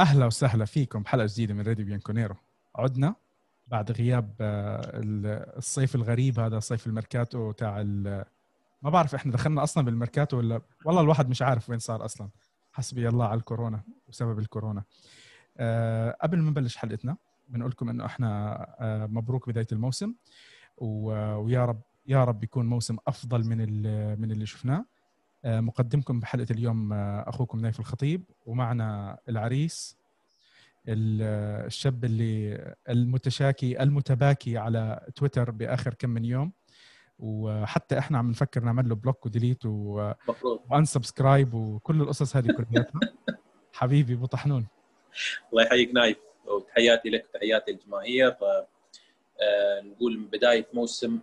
أهلا وسهلا فيكم بحلقة جديدة من راديو بيانكونيرو. عدنا بعد غياب آه، الصيف الغريب هذا صيف الميركاتو تاع ما بعرف إحنا دخلنا أصلا بالميركاتو ولا والله الواحد مش عارف وين صار أصلا. حسبي الله على الكورونا وسبب الكورونا. أه قبل ما نبلش حلقتنا بنقول لكم إنه إحنا أه مبروك بداية الموسم ويا رب يا رب يكون موسم أفضل من من اللي شفناه. مقدمكم بحلقة اليوم آه، أخوكم نايف الخطيب ومعنا العريس الشاب اللي المتشاكي المتباكي على تويتر بآخر كم من يوم. وحتى إحنا عم نفكر نعمل له block و delete و unsubscribe وكل القصص هذه كلها. حبيبي أبو طحنون. الله يحييك نايف. وتحياتي لك وتحياتي للجماهير. آه، نقول من بداية موسم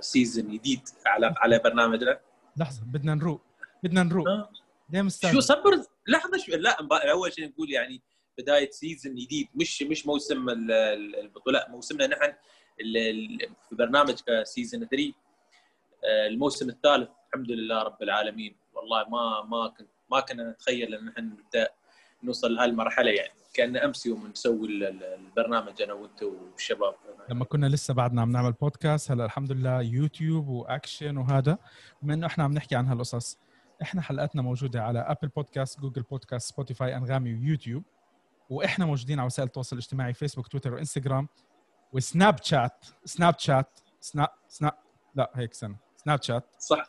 season آه، جديد على على برنامجنا. لحظة بدنا نروق. بدنا نروق آه. ليه شو صبر لحظه شو لا أول شيء نقول يعني بداية season جديد مش مش موسم البطولة موسمنا نحن في برنامج season 3 الموسم الثالث الحمد لله رب العالمين. والله ما ما كنت ما كنا نتخيل إن إحنا نبدأ نوصل لهالمرحلة يعني. كأن أمس يوم نسوي البرنامج أنا وأنت والشباب. لما كنا لسه بعدنا عم نعمل بودكاست هلا الحمد لله يوتيوب واكشن وهذا بما إنه إحنا عم نحكي عن هالقصص. إحنا حلقاتنا موجودة على ابل بودكاست جوجل بودكاست سبوتيفاي أنغامي ويوتيوب. وإحنا موجودين على وسائل التواصل الاجتماعي فيسبوك تويتر وإنستغرام. وسناب شات سناب شات سناب سناب لا هيك سنه سناب شات. صح.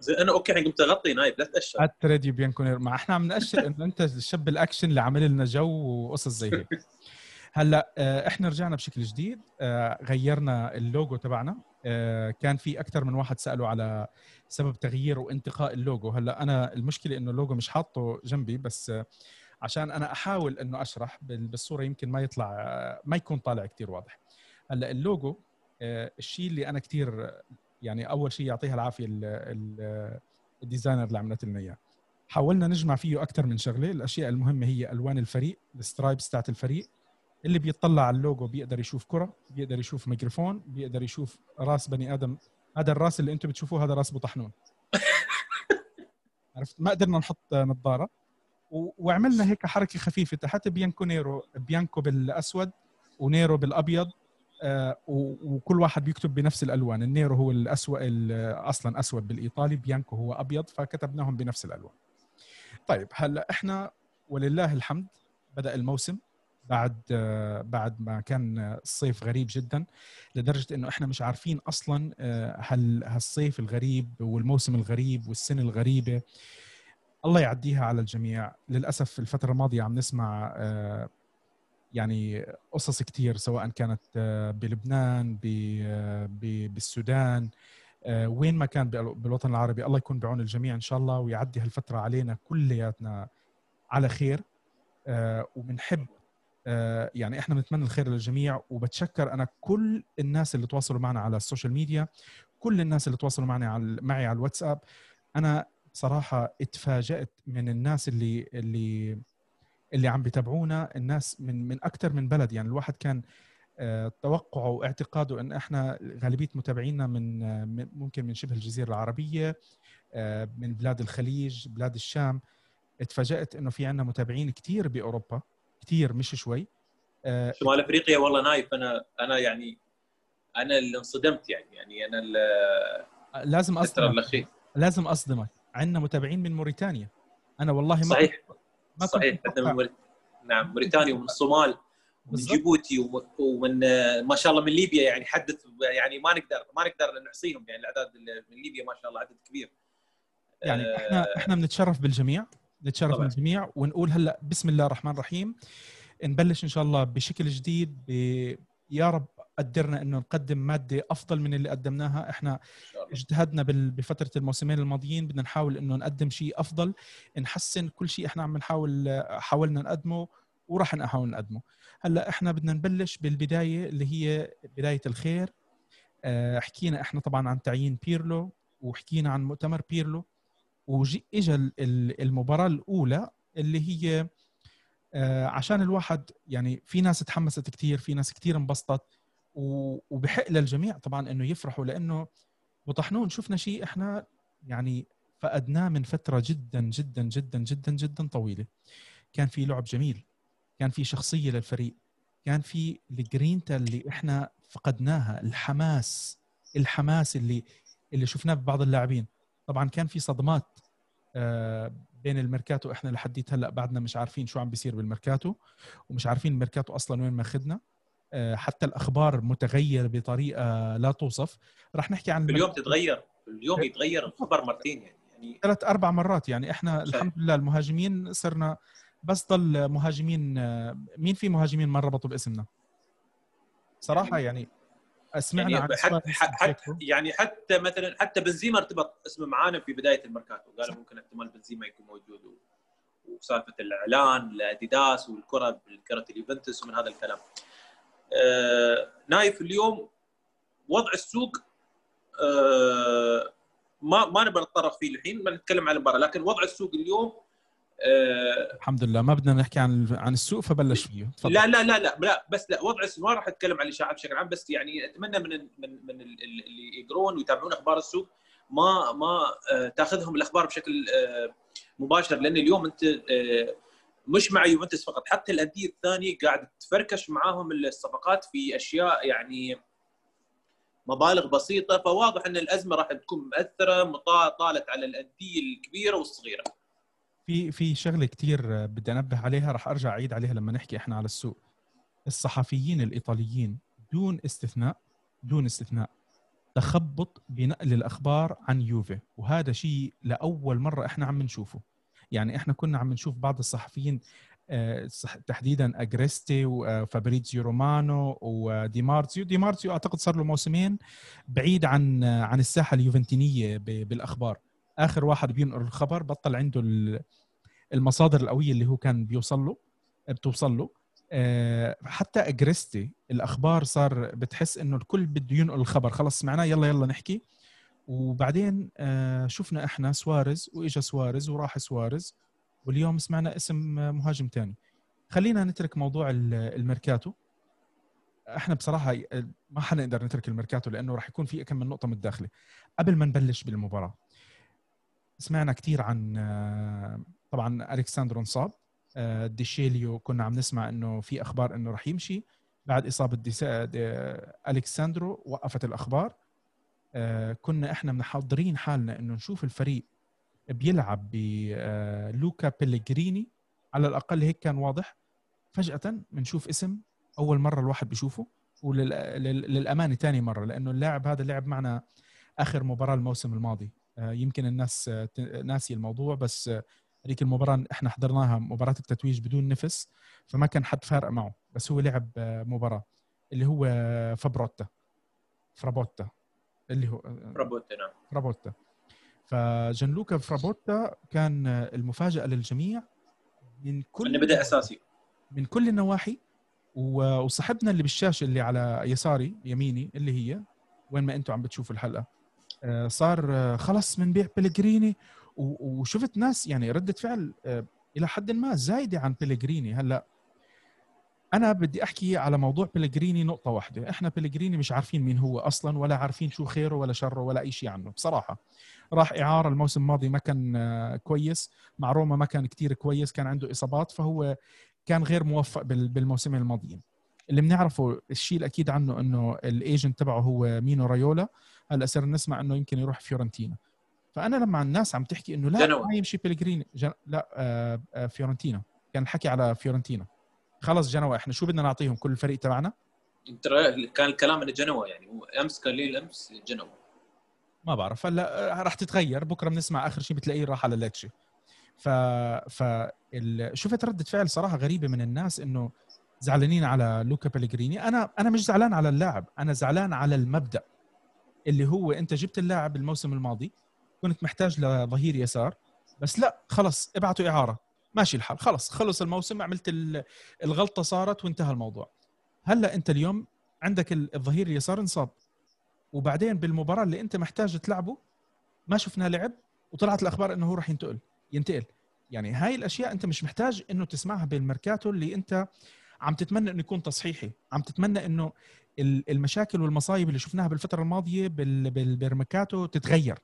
زي أنا okay الحين قمت أغطي نايف لا تأشر. at راديو بيانكونيرو ما إحنا عم نأشر إنه أنت الشاب الأكشن اللي عامل لنا جو وقصص زي هيك. هلأ آه، إحنا رجعنا بشكل جديد. آه، غيرنا اللوجو تبعنا. كان في أكثر من واحد سالوا على سبب تغيير وانتقاء اللوجو. هلأ أنا المشكلة إنه اللوجو مش حاطه جنبي بس عشان أنا أحاول إنه أشرح بالصورة يمكن ما يطلع ما يكون طالع كثير واضح. هلأ اللوجو الشيء اللي أنا كثير يعني أول شيء يعطيها العافية ال designer اللي عملت لنا إياه. حاولنا نجمع فيه أكثر من شغلة. الأشياء المهمة هي ألوان الفريق ال stripes تاعت الفريق اللي بيطلع على اللوجو بيقدر يشوف كرة بيقدر يشوف ميكروفون بيقدر يشوف راس بني آدم. هذا الراس اللي أنتم بتشوفوه هذا راس بو طحنون عرفت؟ ما قدرنا نحط نظارة. وعملنا هيك حركة خفيفة تحت bianco nero bianco بالأسود ونيرو بالأبيض آه، وكل واحد بيكتب بنفس الألوان. النيرو هو الاسود أصلا أسود بالإيطالي bianco هو أبيض فكتبناهم بنفس الألوان. طيب هلأ إحنا ولله الحمد بدأ الموسم. بعد آه، بعد ما كان الصيف غريب جدا لدرجة إنه إحنا مش عارفين أصلا آه، هل هالصيف الغريب والموسم الغريب والسنة الغريبة الله يعديها على الجميع. للأسف الفترة الماضية عم نسمع يعني قصص كثير سواء كانت آه، بلبنان آه، بالسودان آه، وين ما كان بالوطن العربي. الله يكون بعون الجميع إن شاء الله ويعدي هالفترة علينا كلياتنا على خير وبنحب يعني إحنا بنتمنى الخير للجميع وبتشكر أنا كل الناس اللي تواصلوا معنا على ال social media كل الناس اللي تواصلوا معنا على معي على الواتساب. أنا صراحة اتفاجأت من الناس اللي اللي اللي عم بيتابعونا الناس من من أكثر من بلد. يعني الواحد كان آه، توقعه واعتقاده إن إحنا غالبية متابعينا من ممكن من شبه الجزيرة العربية آه، من بلاد الخليج بلاد الشام. اتفاجأت إنه في عندنا متابعين كثير بأوروبا. كثير مش شوي. آه، شمال أفريقيا والله نايف. أنا أنا يعني أنا اللي انصدمت يعني. يعني أنا لازم أصدمك. لازم أصدمك. عندنا متابعين من موريتانيا. أنا والله ما صحيح. ما صحيح. عندنا من نعم موريتانيا ومن الصومال ومن جيبوتي ومن ما شاء الله من ليبيا يعني. حدث يعني ما نقدر ما نقدر نحصيهم يعني. الأعداد من ليبيا ما شاء الله عدد كبير. يعني إحنا آه، إحنا بنتشرف بالجميع. نتشرف طبعا. بالجميع ونقول هلأ بسم الله الرحمن الرحيم. نبلش إن شاء الله بشكل جديد ب... يا رب قدرنا إنه نقدم مادة أفضل من اللي قدمناها. إحنا اجتهدنا بفترة الموسمين الماضيين بدنا نحاول إنه نقدم شيء أفضل نحسن كل شيء إحنا عم نحاول حاولنا نقدمه وراح نحاول نقدمه. هلأ إحنا بدنا نبلش بالبداية اللي هي بداية الخير. آه حكينا إحنا طبعا عن تعيين بيرلو وحكينا عن مؤتمر بيرلو. وجي اجى المباراة الأولى اللي هي آه عشان الواحد يعني في ناس تحمست كثير في ناس كثير انبسطت وبحق للجميع طبعا إنه يفرحوا لأنه وطحنون شفنا شيء إحنا يعني فقدناه من فترة جدا جدا جدا جدا جدا طويلة. كان في لعب جميل كان في شخصية للفريق كان في الجرينتا اللي إحنا فقدناها الحماس الحماس اللي اللي شفناه ببعض اللاعبين. طبعا كان في صدمات آه، بين الميركاتو إحنا لحديت هلأ بعدنا مش عارفين شو عم بيصير بالميركاتو ومش عارفين الميركاتو أصلا وين ماخذنا آه، حتى الأخبار متغير بطريقة لا توصف. رح نحكي عن اليوم تتغير اليوم يتغير الخبر مرتين يعني يعني ثلاث أربع مرات يعني. إحنا صحيح. الحمد لله المهاجمين صرنا بس ضل مهاجمين آه، مين في مهاجمين ما ربطوا باسمنا؟ صراحة يعني سمعنا يعني عن حتى, حتى. يعني حتى مثلا حتى بنزيما ارتبط اسمه معانا في بداية الميركاتو قالوا ممكن احتمال بنزيما يكون موجود وسالفة الإعلان لأديداس والكرة بالكرة اليوفنتوس ومن هذا الكلام. آه نايف اليوم وضع السوق آه ما ما نبغى نتطرق فيه الحين ما نتكلم عن المباراة لكن وضع السوق اليوم آه الحمد لله. ما بدنا نحكي عن عن السوق فبلش فيه. تفضل. لا لا لا لا لا بس لا وضع السوق ما راح أتكلم عن الإشاعات بشكل عام بس يعني أتمنى من من من ال- ال- اللي يقرون ويتابعون أخبار السوق ما ما آه، تأخذهم الأخبار بشكل آه، مباشر لأن اليوم أنت آه، مش مع يوفنتوس فقط. حتى الأندية الثانية قاعد تفركش معاهم الصفقات في أشياء يعني مبالغ بسيطة فواضح إن الأزمة راح تكون مؤثرة طالت على الأندية الكبيرة والصغيرة. في في شغلة كتير بدي أنبه عليها راح أرجع أعيد عليها لما نحكي إحنا على السوق. الصحفيين الإيطاليين دون استثناء دون استثناء تخبط بنقل الأخبار عن يوفي. وهذا شيء لأول مرة إحنا عم نشوفه. يعني إحنا كنا عم نشوف بعض الصحفيين آه، تحديدا أجريستي وفابريزيو رومانو ودي مارزيو. دي مارزيو أعتقد صار له موسمين بعيد عن عن الساحة اليوفنتينية بالأخبار. آخر واحد بينقل الخبر بطل عنده ال- المصادر القوية اللي هو كان بيوصل له بتوصل له. آه، حتى أجريستي الأخبار صار بتحس إنه الكل بده ينقل الخبر. خلص سمعناه يلا يلا نحكي. وبعدين آه، شفنا إحنا سواريز وإجا سواريز وراح سواريز واليوم سمعنا اسم مهاجم تاني. خلينا نترك موضوع ال- الميركاتو. إحنا بصراحة آه، ما حنقدر نترك الميركاتو لأنه راح يكون في كم من نقطة متداخلة. قبل ما نبلش بالمباراة سمعنا كثير عن آه، طبعا الكساندرو انصاب آه، ديشيليو كنا عم نسمع إنه في أخبار إنه راح يمشي. بعد إصابة دي الكساندرو وقفت الأخبار. آه، كنا إحنا محضرين حالنا إنه نشوف الفريق بيلعب بلوكا بيليجريني على الأقل هيك كان واضح. فجأة بنشوف اسم أول مرة الواحد بيشوفه وللامانه ثاني مرة لأنه اللاعب هذا لعب معنا آخر مباراة الموسم الماضي. يمكن الناس آه، ت- ناسي الموضوع بس آه، هذيك المباراة إحنا حضرناها مباراة التتويج بدون نفس فما كان حد فارق معه بس هو لعب آه، مباراة اللي هو آه، فابروتا فرابوتا اللي هو آه، رابوتا نعم. فرابوتا. فجنلوكا فرابوتا كان آه، المفاجأة للجميع من كل إنه بدأ أساسي. من كل النواحي وصاحبنا اللي بالشاشة اللي على يساري يميني اللي هي وين ما أنتم عم بتشوفوا الحلقة. آه، صار آه، خلص من بيع بيلغريني. و- وشفت ناس يعني ردة فعل آه، إلى حد ما زايدة عن بيلغريني. هلأ أنا بدي أحكي على موضوع بيلغريني نقطة واحدة. إحنا بيلغريني مش عارفين مين هو أصلا ولا عارفين شو خيره ولا شره ولا أي شيء عنه. بصراحة راح إعارة الموسم الماضي ما كان آه، كويس. مع روما ما كان كتير كويس كان عنده إصابات فهو كان غير موفق بال- بالموسمين الماضيين. اللي بنعرفه الشيء الأكيد عنه إنه ال agent تبعه هو مينو رايولا. هلأ صرنا نسمع إنه يمكن يروح فيورنتينا. فأنا لما الناس عم تحكي إنه لا. ما يمشي بيلغريني جن... لا آه آه فيورنتينا. كان الحكي على فيورنتينا. خلص جنوا إحنا شو بدنا نعطيهم؟ كل الفريق تبعنا؟ ترى كان الكلام إنه جنوا يعني هو أمس كان ليل امس جنوا ما بعرف. هلأ آه، رح تتغير. بكرة بنسمع آخر شيء بتلاقيه راح على ليتشي ف ف ال... شفت ردة فعل صراحة غريبة من الناس إنه زعلانين على لوكا بيلغريني أنا أنا مش زعلان على اللاعب أنا زعلان على المبدأ اللي هو أنت جبت اللاعب الموسم الماضي كنت محتاج لظهير يسار بس لا خلص ابعته إعارة. ماشي الحال خلص خلص الموسم عملت ال- الغلطة صارت وانتهى الموضوع. هلأ أنت اليوم عندك ال- الظهير اليسار انصاب. وبعدين بالمباراة اللي أنت محتاج تلعبه ما شفنا لعب وطلعت الأخبار إنه هو راح ينتقل ينتقل. يعني هاي الأشياء أنت مش محتاج إنه تسمعها بالميركاتو اللي أنت عم تتمنى إنه يكون تصحيحي. عم تتمنى إنه ال- المشاكل والمصايب اللي شفناها بالفترة الماضية بال- بال- بالميركاتو تتغير.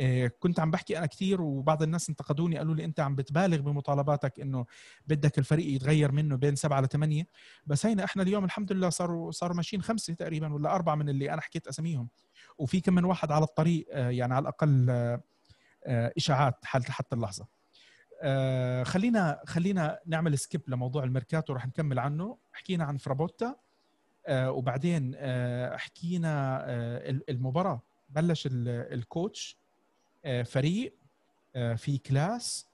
آه، كنت عم بحكي أنا كثير وبعض الناس انتقدوني قالوا لي أنت عم بتبالغ بمطالباتك إنه بدك الفريق يتغير منه بين سبعة لثمانيه بس هينا إحنا اليوم الحمد لله صاروا صاروا ماشيين خمسة تقريبا ولا أربعة من اللي أنا حكيت أساميهم. وفي كم من واحد على الطريق آه، يعني على الأقل آه، إشاعات حتى اللحظة. خلينا خلينا نعمل skip لموضوع الميركاتو رح نكمل عنه. حكينا عن فرابوتا وبعدين حكينا المباراة. بلش الكوتش آه، فريق آه، في كلاس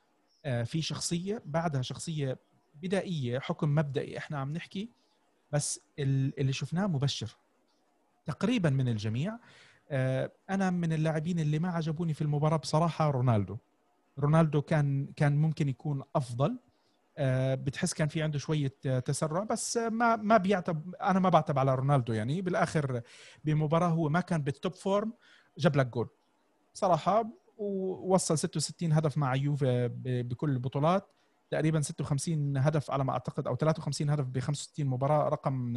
آه، في شخصية بعدها شخصية بدائية حكم مبدئي إحنا عم نحكي. بس اللي شفناه مبشر. تقريبا من الجميع. أنا من اللاعبين اللي ما عجبوني في المباراة بصراحة رونالدو. رونالدو كان كان ممكن يكون أفضل. بتحس كان في عنده شوية تسرع بس ما ما بيعتب أنا ما بعتب على رونالدو يعني. بالآخر بمباراة هو ما كان بال top form جاب لك جول. صراحة ووصل 66 هدف مع يوفي بكل البطولات. تقريبا 56 هدف على ما أعتقد أو 53 هدف ب 65 مباراة. رقم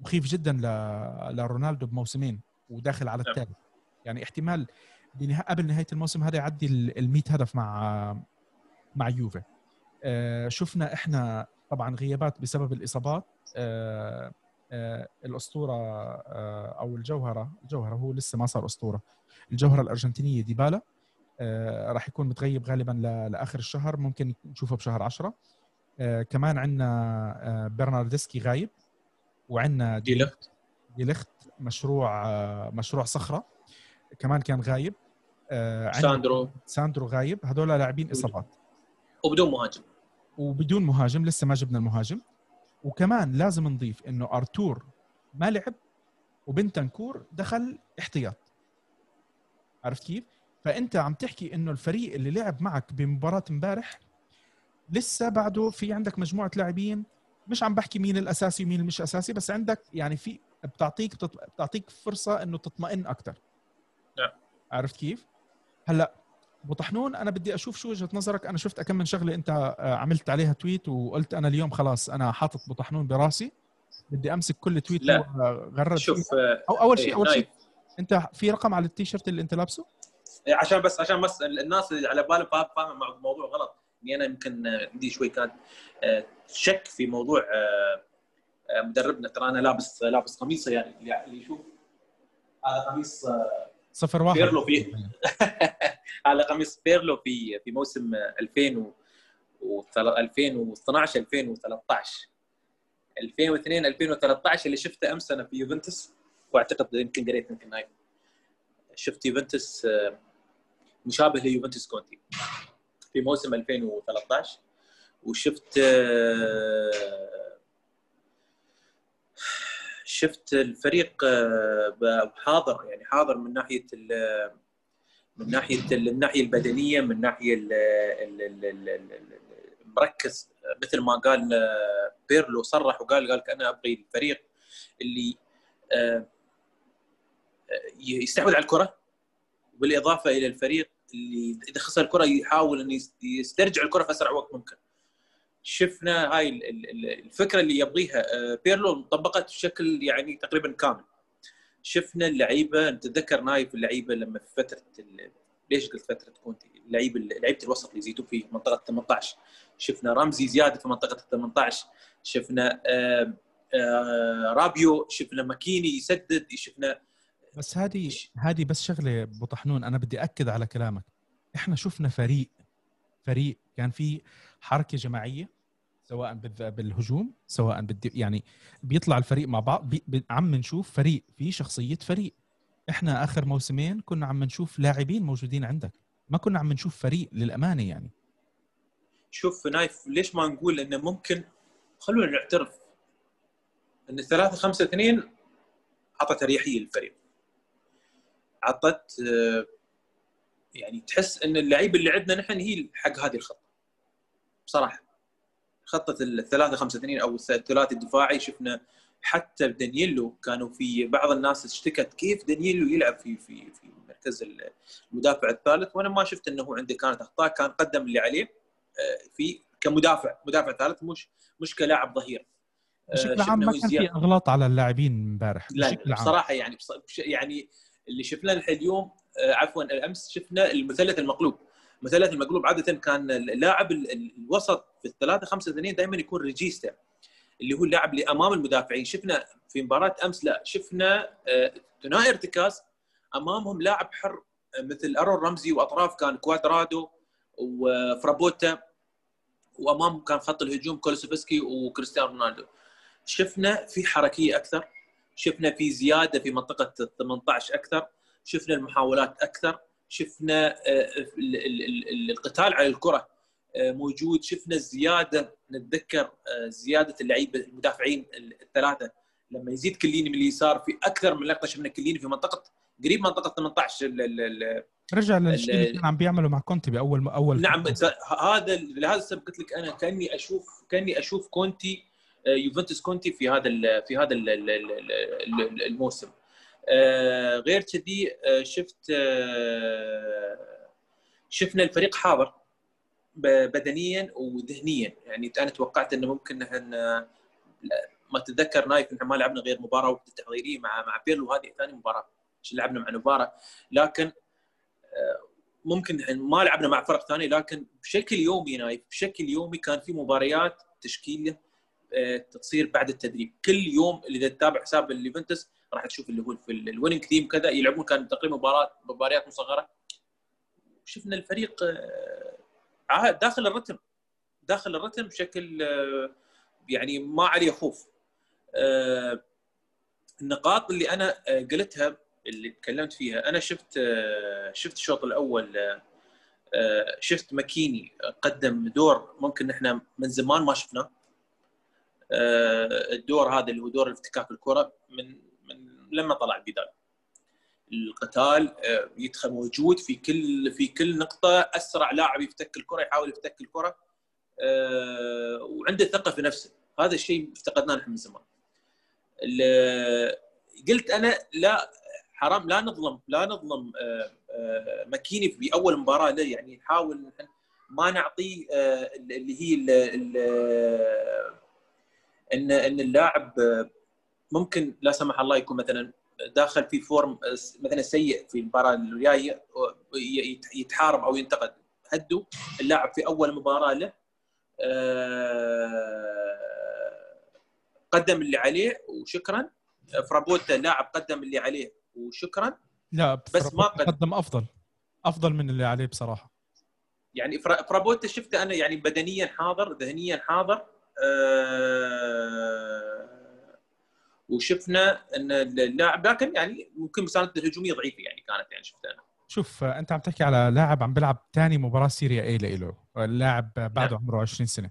مخيف جدا لرونالدو بموسمين وداخل على الثالث يعني احتمال. قبل نهاية الموسم هذا يعدي ال 100 هدف مع مع يوفي. آه شفنا إحنا طبعا غيابات بسبب الإصابات. آه آه الأسطورة أو الجوهرة الجوهرة هو لسه ما صار أسطورة. الجوهرة الأرجنتينية ديبالا راح يكون متغيب غالبا لآخر الشهر ممكن نشوفه بشهر 10 آه، كمان عندنا برناردسكي غايب وعندنا دي لخت. دي لخت مشروع مشروع صخرة. كمان كان غايب. ساندرو. ساندرو غايب. هذول لاعبين إصابات. وبدون مهاجم. وبدون مهاجم. لسه ما جبنا المهاجم. وكمان لازم نضيف إنه أرتور ما لعب وبنتنكور دخل احتياط. عرفت كيف؟ فأنت عم تحكي إنه الفريق اللي لعب معك بمباراة امبارح لسه بعده في عندك مجموعة لاعبين. مش عم بحكي مين الأساسي ومين المش أساسي بس عندك يعني في بتعطيك بتعطيك فرصة إنه تطمئن أكثر نعم. عرفت كيف؟ هلا أبو طحنون أنا بدي أشوف شو وجهة نظرك. أنا شفت كم من شغلة أنت آه، عملت عليها تويت وقلت أنا اليوم خلاص أنا حاطط أبو طحنون براسي. بدي أمسك كل تويت لا غرد شوف أو أول شيء أول شيء أنت في رقم على التيشيرت اللي أنت لابسه؟ إيه، عشان بس عشان بس الناس اللي على بالهم فاهمة الموضوع غلط. اني أنا يمكن عندي شوي كان آه، شك في موضوع آه، آه، مدربنا. ترى أنا لابس لابس قميصة يعني اللي يشوف هذا قميص صفر واحد. بيرلو في هذا قميص بيرلو في في موسم 2000 و 2012 2013 2002 2013 اللي شفته أمس أنا في يوفنتوس وأعتقد يمكن قريت يمكن هاي. شفت يوفنتوس مشابه ليوفنتوس كونتي في موسم 2013 وشفت شفت الفريق حاضر يعني حاضر من ناحية من ناحية الناحيه البدنية من ناحية مركز مثل ما قال بيرلو صرح وقال قال أنا أبغي الفريق اللي يستحوذ على الكرة بالإضافة إلى الفريق اللي إذا خسر الكرة يحاول انه يسترجع الكرة في أسرع وقت ممكن. شفنا هاي الفكرة اللي يبغيها آه، بيرلو طبقت بشكل يعني تقريبا كامل. شفنا اللعيبة نتذكر نايف اللعيبة لما في فترة ليش قلت فترة كونتي؟ اللعيبة لعيبة الوسط اللي يزيدوا في منطقة 18 شفنا رمزي زيادة في منطقة 18 شفنا آه، رابيو شفنا ماكيني يسدد شفنا بس هذه هذه بس شغلة أبو طحنون أنا بدي أكد على كلامك إحنا شفنا فريق فريق كان في حركة جماعية سواء بالهجوم سواء بالدي يعني بيطلع الفريق مع بعض بي عم نشوف فريق في شخصية فريق. إحنا آخر موسمين كنا عم نشوف لاعبين موجودين عندك. ما كنا عم نشوف فريق للأمانة يعني. شوف نايف ليش ما نقول إنه ممكن؟ خلونا نعترف إن 3 5 2 اعطت اريحيه للفريق. عطت آه، يعني تحس إن اللعيبه اللي عندنا نحن هي حق هذه الخطة. بصراحة. خطة الثلاثة خمسة اثنين أو الثلاثي الدفاعي شفنا حتى دانييلو كانوا في بعض الناس اشتكت كيف دانييلو يلعب في في في مركز المدافع الثالث. وأنا ما شفت إنه عنده كانت أخطاء كان قدم اللي عليه آه، في كمدافع مدافع ثالث مش مش كلاعب ظهير. بشكل عام ما كان في إغلاط على اللاعبين امبارح لا بصراحة يعني يعني اللي شفناه اليوم آه، عفوا الأمس شفنا المثلث المقلوب. المثلث المقلوب عادة كان اللاعب الوسط في الثلاثة خمسة اثنين دائما يكون regista اللي هو اللاعب اللي أمام المدافعين. شفنا في مباراة أمس لا شفنا آه، ثنائي ارتكاز أمامهم لاعب حر آه، مثل أرون رمزي وأطراف كان كوادرادو وفرابوتا وأمامهم كان خط الهجوم كولوسوفسكي وكريستيانو رونالدو. شفنا في حركية أكثر شفنا في زيادة في منطقة ال 18 أكثر شفنا المحاولات أكثر. شفنا آه، القتال على الكرة آه، موجود. شفنا الزياده نتذكر آه، زيادة اللعيبة المدافعين الثلاثة. لما يزيد كليني من اليسار في أكثر من لقطة شفنا كليني في منطقة قريب منطقة 18 رجع للشيء اللي كان عم بيعمله مع كونتي بأول أول نعم هذا لهذا السبب قلت لك أنا كأني أشوف كأني أشوف كونتي يوفنتوس كونتي في هذا في هذا الموسم. غير كذي آه، شفت آه، شفنا الفريق حاضر بدنيا وذهنيا. يعني أنا توقعت إنه ممكن ان ما تتذكر نايف إحنا ما لعبنا غير مباراة تحضيرية مع مع بيرلو هذه ثاني مباراة لعبنا مع نوفارا. لكن ممكن ما لعبنا مع فرق ثانية لكن بشكل يومي نايف بشكل يومي كان في مباريات تشكيله تصير بعد التدريب. كل يوم اللي تتابع حساب اليوفنتوس راح تشوف اللي هو في ال winning team كذا يلعبون كان تقريبا مباراه مباريات مصغرة. شفنا الفريق آه، داخل الرتم. داخل الرتم بشكل آه، يعني ما عليه خوف. آه، النقاط اللي أنا قلتها اللي تكلمت فيها أنا شفت شفت الشوط الأول شفت ماكيني قدم دور ممكن إحنا من زمان ما شفناه. الدور هذا اللي هو دور افتكاك الكرة من لما طلع بيدال القتال آه، يدخل موجود في كل في كل نقطة أسرع لاعب يفتك الكرة يحاول يفتك الكرة آه، وعنده ثقة في نفسه. هذا الشيء افتقدناه نحن من زمان. قلت أنا لا حرام لا نظلم لا نظلم آه، ماكيني في أول مباراة له. يعني نحاول ما نعطيه اللي هي إن إن اللاعب ممكن لا سمح الله يكون مثلا داخل في فورم مثلا سيء في المباراة الجاية يتحارب أو ينتقد هدوا اللاعب في أول مباراة له آه، قدم اللي عليه وشكرا. فرابوتا لاعب قدم اللي عليه وشكرا. لا بس ما قدم أفضل أفضل من اللي عليه بصراحة. يعني فرابوتا شفته أنا يعني بدنيا حاضر ذهنيا حاضر أه وشفنا إن اللاعب لكن يعني ممكن مساندته الهجومية ضعيفة يعني كانت يعني شفتها. أنا شوف أنت عم تحكي على لاعب عم بيلعب ثاني مباراة سيريا اي له اللاعب بعده نعم. عمره 20 سنة.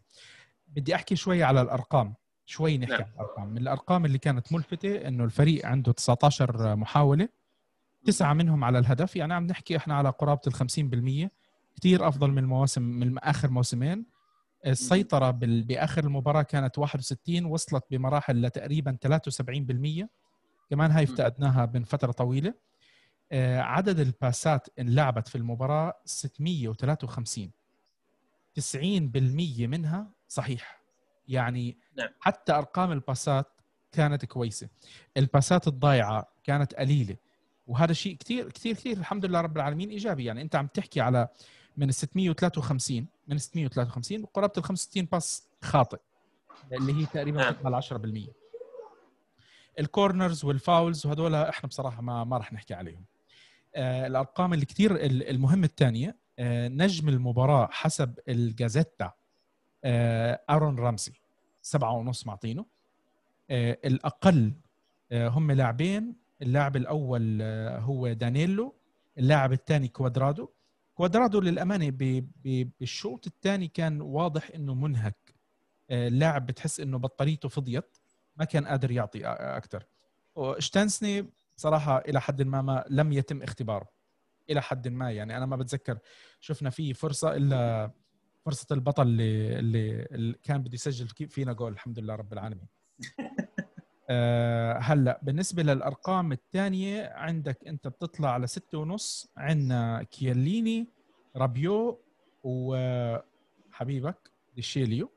بدي أحكي شوي على الأرقام شوي نحكي نعم. عن الأرقام. من الأرقام اللي كانت ملفتة إنه الفريق عنده 19 محاولة تسعة منهم على الهدف. يعني عم نحكي إحنا على قرابة ال 50% كثير أفضل من المواسم من آخر موسمين. السيطرة بآخر المباراة كانت 61 وصلت بمراحل لتقريبا 73% كمان هاي افتقدناها من فترة طويلة. آه، عدد الباسات انلعبت في المباراة 653 90% منها صحيح. يعني نعم. حتى أرقام الباسات كانت كويسة. الباسات الضايعة كانت قليلة. وهذا شيء كثير كثير كثير الحمد لله رب العالمين إيجابي. يعني أنت عم تحكي على من ال 653 من 653 وقرابة ال 65 باس خاطئ اللي هي تقريبا تقبل 10% ال corners وال fouls وهذول إحنا بصراحة ما ما راح نحكي عليهم. آه الأرقام اللي كثير المهمه الثانية آه نجم المباراة حسب الجازيتا آه أرون رامسي سبعة ونص معطينه. آه الأقل آه هم لاعبين اللاعب الأول آه هو دانيلو اللاعب الثاني كوادرادو. كوادرادو للأمانة بالشوط الثاني كان واضح إنه منهك. اللاعب آه، بتحس إنه بطاريته فضيت ما كان قادر يعطي أكثر وشتانسني صراحة إلى حد ما, ما لم يتم اختباره. إلى حد ما يعني أنا ما بتذكر شفنا فيه فرصة إلا فرصة البطل اللي اللي كان بده يسجل فينا جول الحمد لله رب العالمين. هلا بالنسبة للأرقام الثانية عندك أنت بتطلع على ستة ونص عندنا كياليني رابيو وحبيبك ديشيليو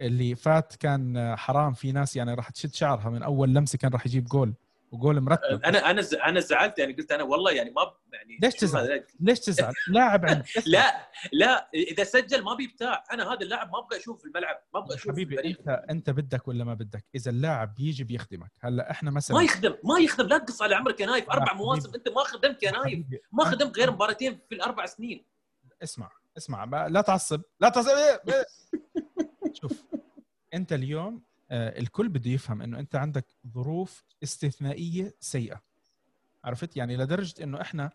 اللي فات كان حرام في ناس يعني راح تشد شعرها من أول لمسة كان راح يجيب goal. و goal مرتب. أنا أنا أنا زعلت يعني قلت أنا والله يعني ما يعني ليش تزعل؟ ليش تزعل؟ لاعب عندك لا لا إذا سجل ما بينباع. أنا هذا اللاعب ما أبغى أشوفه في الملعب ما أبغى أشوفه حبيبي انت أنت بدك ولا ما بدك؟ إذا اللاعب بيجي بيخدمك. هلأ إحنا مثلا ما يخدم ما يخدم. لا تقص على عمرك يا نايف أربع. مواسم أنت ما خدمت يا نايف ما خدمت غير مباراتين في الأربع سنين. اسمع اسمع لا تعصب لا تعصب. شوف أنت اليوم الكل بده يفهم إنه أنت عندك ظروف استثنائية سيئة. عرفت؟ يعني لدرجة إنه إحنا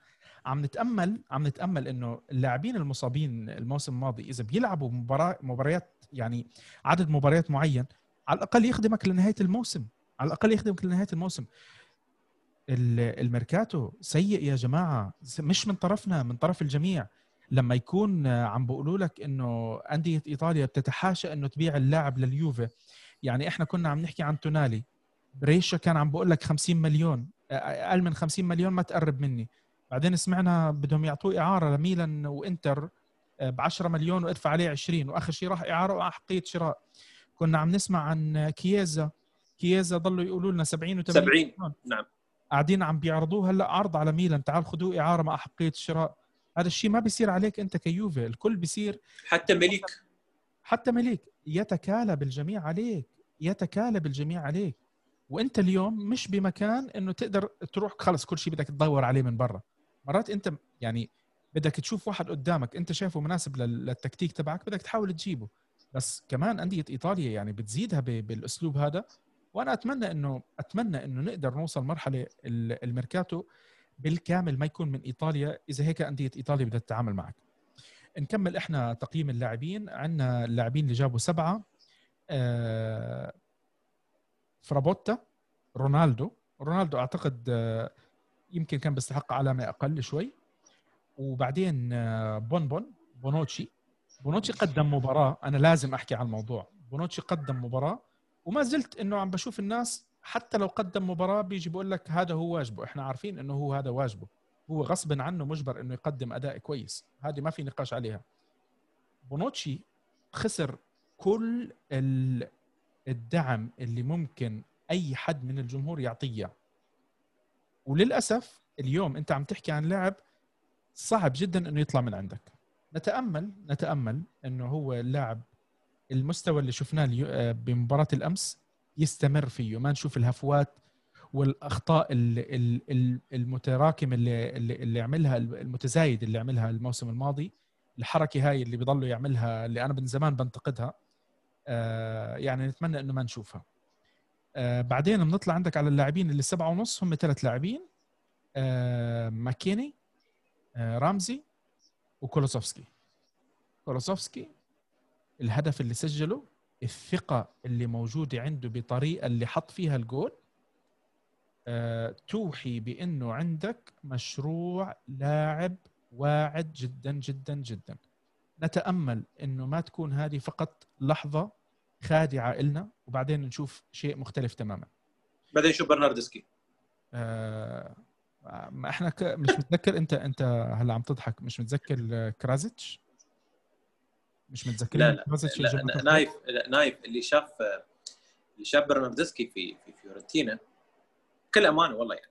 عم نتأمل عم نتأمل إنه اللاعبين المصابين الموسم الماضي إذا بيلعبوا مباراه مباريات يعني عدد مباريات معين على الأقل يخدمك لنهاية الموسم. على الأقل يخدمك لنهاية الموسم. ال- الميركاتو سيء يا جماعة. مش من طرفنا من طرف الجميع. لما يكون عم بيقولوا لك إنه أندية إيطاليا بتتحاشى إنه تبيع اللاعب لليوفي يعني إحنا كنا عم نحكي عن تونالي. بريشا كان عم بقول لك 50 مليون أقل من 50 مليون ما تقرب مني. بعدين سمعنا بدهم يعطوه إعارة لميلان وإنتر ب 10 مليون وادفع عليه 20 وآخر شيء راح إعارة ومع حقيه شراء. كنا عم نسمع عن كييزا. كييزا ضلوا يقولوا لنا 70 و80 70 نعم. قاعدين عم بيعرضوه هلأ عرض على ميلان تعال خذوه إعارة مع حقيه الشراء هذا الشيء ما بيصير عليك أنت كيوفي الكل بيصير حتى مليك. حتى مليك. يتكالب الجميع عليك. يتكالب الجميع عليك. وانت اليوم مش بمكان انه تقدر تروح خلص كل شيء بدك تدور عليه من برا. مرات انت يعني بدك تشوف واحد قدامك انت شايفه مناسب لل- للتكتيك تبعك بدك تحاول تجيبه. بس كمان انديه إيطاليا يعني بتزيدها بالأسلوب هذا. وأنا أتمنى إنه أتمنى إنه نقدر نوصل مرحلة ال- الميركاتو بالكامل ما يكون من إيطاليا. إذا هيك انديه إيطاليا بدها تتعامل معك. نكمل إحنا تقييم اللاعبين. عندنا اللاعبين اللي جابوا سبعة. آه، فرابوتا رونالدو. رونالدو أعتقد آه، يمكن كان بيستحق علامه أقل شوي. وبعدين آه، بون بون بونوتشي. بونوتشي قدم مباراة. أنا لازم أحكي عن الموضوع. بونوتشي قدم مباراة. وما زلت إنه عم بشوف الناس حتى لو قدم مباراة بيجي بقول لك هذا هو واجبه. إحنا عارفين إنه هو هذا واجبه. هو غصبا عنه مجبر إنه يقدم أداء كويس. هذه ما في نقاش عليها. بونوتشي خسر كل ال- الدعم اللي ممكن أي حد من الجمهور يعطيه. وللأسف اليوم أنت عم تحكي عن لاعب صعب جدا إنه يطلع من عندك. نتأمل نتأمل إنه هو اللاعب المستوى اللي شفناه آه، بمباراة الأمس يستمر فيه. ما نشوف الهفوات والأخطاء ال- ال- ال- المتراكمه اللي اللي عملها المتزايد اللي عملها الموسم الماضي. الحركة هاي اللي بيضلوا يعملها اللي أنا من زمان بنتقدها. يعني نتمنى إنه ما نشوفها. آه، بعدين بنطلع عندك على اللاعبين اللي سبعة ونص هم ثلاث لاعبين آه، ماكيني آه، رامزي وكولوسوفسكي. كولوسوفسكي الهدف اللي سجله الثقة اللي موجودة عنده بطريقة اللي حط فيها الجول آه، توحي بأنه عندك مشروع لاعب واعد جدا جدا جدا. نتأمل أنه ما تكون هذه فقط لحظة خادعة إلنا وبعدين نشوف شيء مختلف تماما. بعدين شوف برناردسكي؟ آه، ما إحنا ك... مش متذكر انت أنت هلأ عم تضحك. مش متذكر آه، كراسيتش؟ مش متذكر لا لا كراسيتش لا جاب لك نايف لا، نايف اللي شاف اللي شاف برناردسكي في في فيورنتينا بكل أمانة والله يعني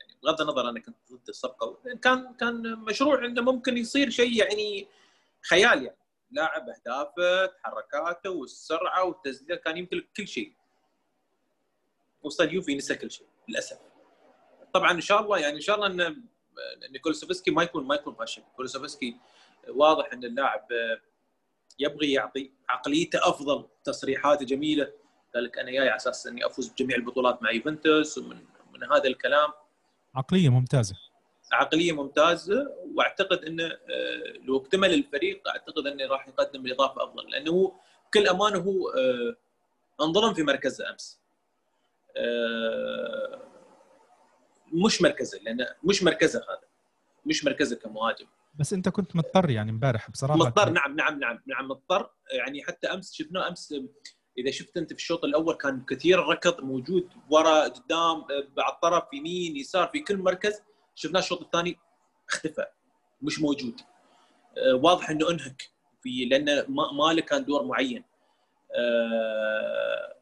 يعني بغض النظر أنا كنت ضد الصفقة كان كان مشروع إنه ممكن يصير شيء يعني خيال يعني. لاعب أهدافه تحركاته والسرعة والتسديد كان يمتلك كل شيء. وصل يوفي نسى كل شيء للأسف. طبعا إن شاء الله يعني إن شاء الله إن كولوسوفسكي ما يكون ما يكون فاشل. كولوسوفسكي واضح إن اللاعب يبغي يعطي عقليته أفضل تصريحاته جميلة. قال لك أنا جاي على أساس إني أفوز بجميع البطولات مع يوفنتوس ومن من هذا الكلام. عقلية ممتازة. عقلية ممتازة وأعتقد إنه آه، لو اكتمل الفريق أعتقد إنه راح يقدم الاضافه أفضل لأنه هو بكل أمانة هو آه، انظلم في مركزه أمس. آه، مش مركزه لأنه مش مركزه هذا مش مركزه كمهاجم. بس أنت كنت مضطر يعني امبارح بصراحة. مضطر نعم نعم نعم نعم مضطر. يعني حتى أمس شفناه أمس إذا شفت أنت في الشوط الأول كان كثير ركض موجود ورا قدام بعد طرف يمين يسار في كل مركز. شفناه الشوط الثاني اختفى مش موجود. آه، واضح إنه انهك في لأنه ما له كان دور معين. آه،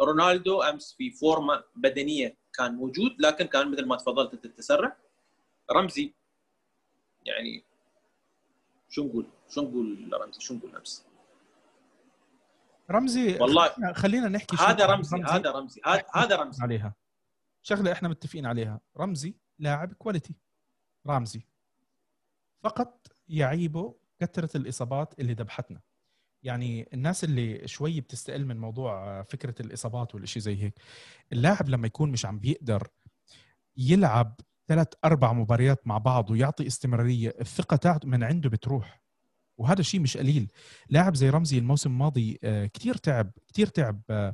رونالدو أمس في فورمة بدنية كان موجود لكن كان مثل ما تفضلت أنت التسرع رمزي يعني شو نقول؟ شو نقول رمزي شو نقول أمس؟ رمزي والله خلينا- نحكي هذا عن رمزي هذا رمزي هذا هذا رمزي. عليها. شغلة إحنا متفقين عليها. رمزي لاعب كواليتي رامزي. فقط يعيبه كثرة الإصابات اللي ذبحتنا. يعني الناس اللي شوي بتستقل من موضوع آه، فكرة الإصابات والشيء زي هيك اللاعب لما يكون مش عم بيقدر يلعب ثلاث أربع مباريات مع بعض ويعطي استمرارية الثقة تاعته من عنده بتروح. وهذا شيء مش قليل. لاعب زي رامسي الموسم الماضي كثير تعب كثير تعب آه،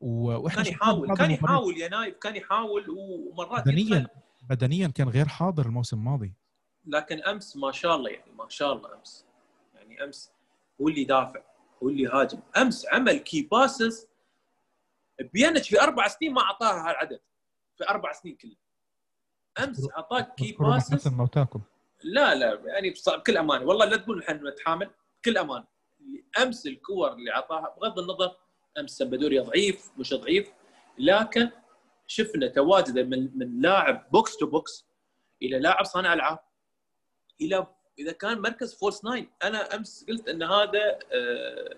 و- وإحنا كان يحاول كان. يحاول يا نايف كان يحاول ومرات بدنيا. بدنيا كان غير حاضر الموسم الماضي. لكن أمس ما شاء الله يعني ما شاء الله أمس. يعني أمس هو اللي يدافع هو اللي يهاجم أمس عمل key passes بيانيتش في أربع سنين ما اعطاها هالعدد. في أربع سنين كله. أمس أعطاك key passes موتاكم. لا لا يعني بكل أمانة. والله لا تقول نحن نتحامل. بكل أمانة. أمس الكور اللي أعطاها بغض النظر أمس سمبدوريا ضعيف مش ضعيف. لكن شفنا تواجده من من لاعب box to box إلى لاعب صانع ألعاب. إلى إذا كان مركز false nine أنا أمس قلت إن هذا آه،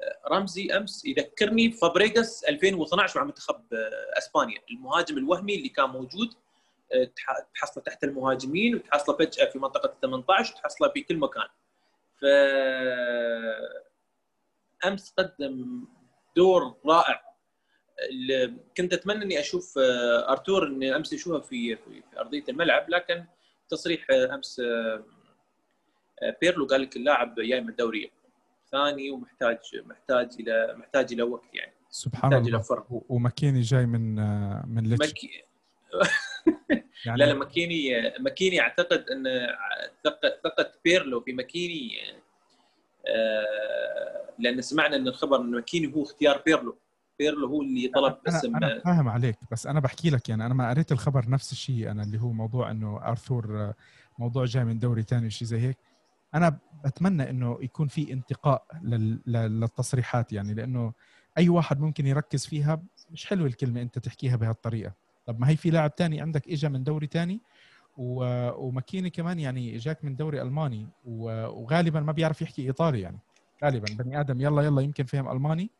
آه، رامسي أمس يذكرني فابريغاس 2012 مع منتخب آه، إسبانيا. المهاجم الوهمي اللي كان موجود تح- تحصله تحت المهاجمين وتحصله فجاه في منطقة ال 18 وتحصله في كل مكان. ف أمس قدم دور رائع. كنت أتمنى إني أشوف آه، أرتور إني أمس اشوفه في في أرضية الملعب لكن تصريح آه، أمس آه، بيرلو قال لك اللاعب جاي من الدوري ثاني ومحتاج محتاج إلى محتاج إلى وقت يعني. سبحان محتاج الله. إلى فرق جاي من من ليتشي. مكي... يعني لا لا ماكيني ماكيني أعتقد إن ثقة بيرلو في ماكيني لأن سمعنا إن الخبر إن ماكيني هو اختيار بيرلو. بيرلو هو اللي طلب أنا اسم أنا فاهم عليك بس أنا بحكي لك يعني أنا ما قريت الخبر نفس الشيء أنا اللي هو موضوع إنه أرثر آه، موضوع جاي من دوري ثاني شيء زي هيك. أنا بتمنى إنه يكون في انتقاء لل- لل- للتصريحات يعني لأنه أي واحد ممكن يركز فيها مش حلوة الكلمة أنت تحكيها بهالطريقة. طب ما هي في لاعب تاني عندك اجى من دوري تاني و- وماكيني كمان يعني اجاك من دوري ألماني و- وغالبا ما بيعرف يحكي إيطالي يعني. غالبا بني آدم يلا يلا يمكن فهم ألماني.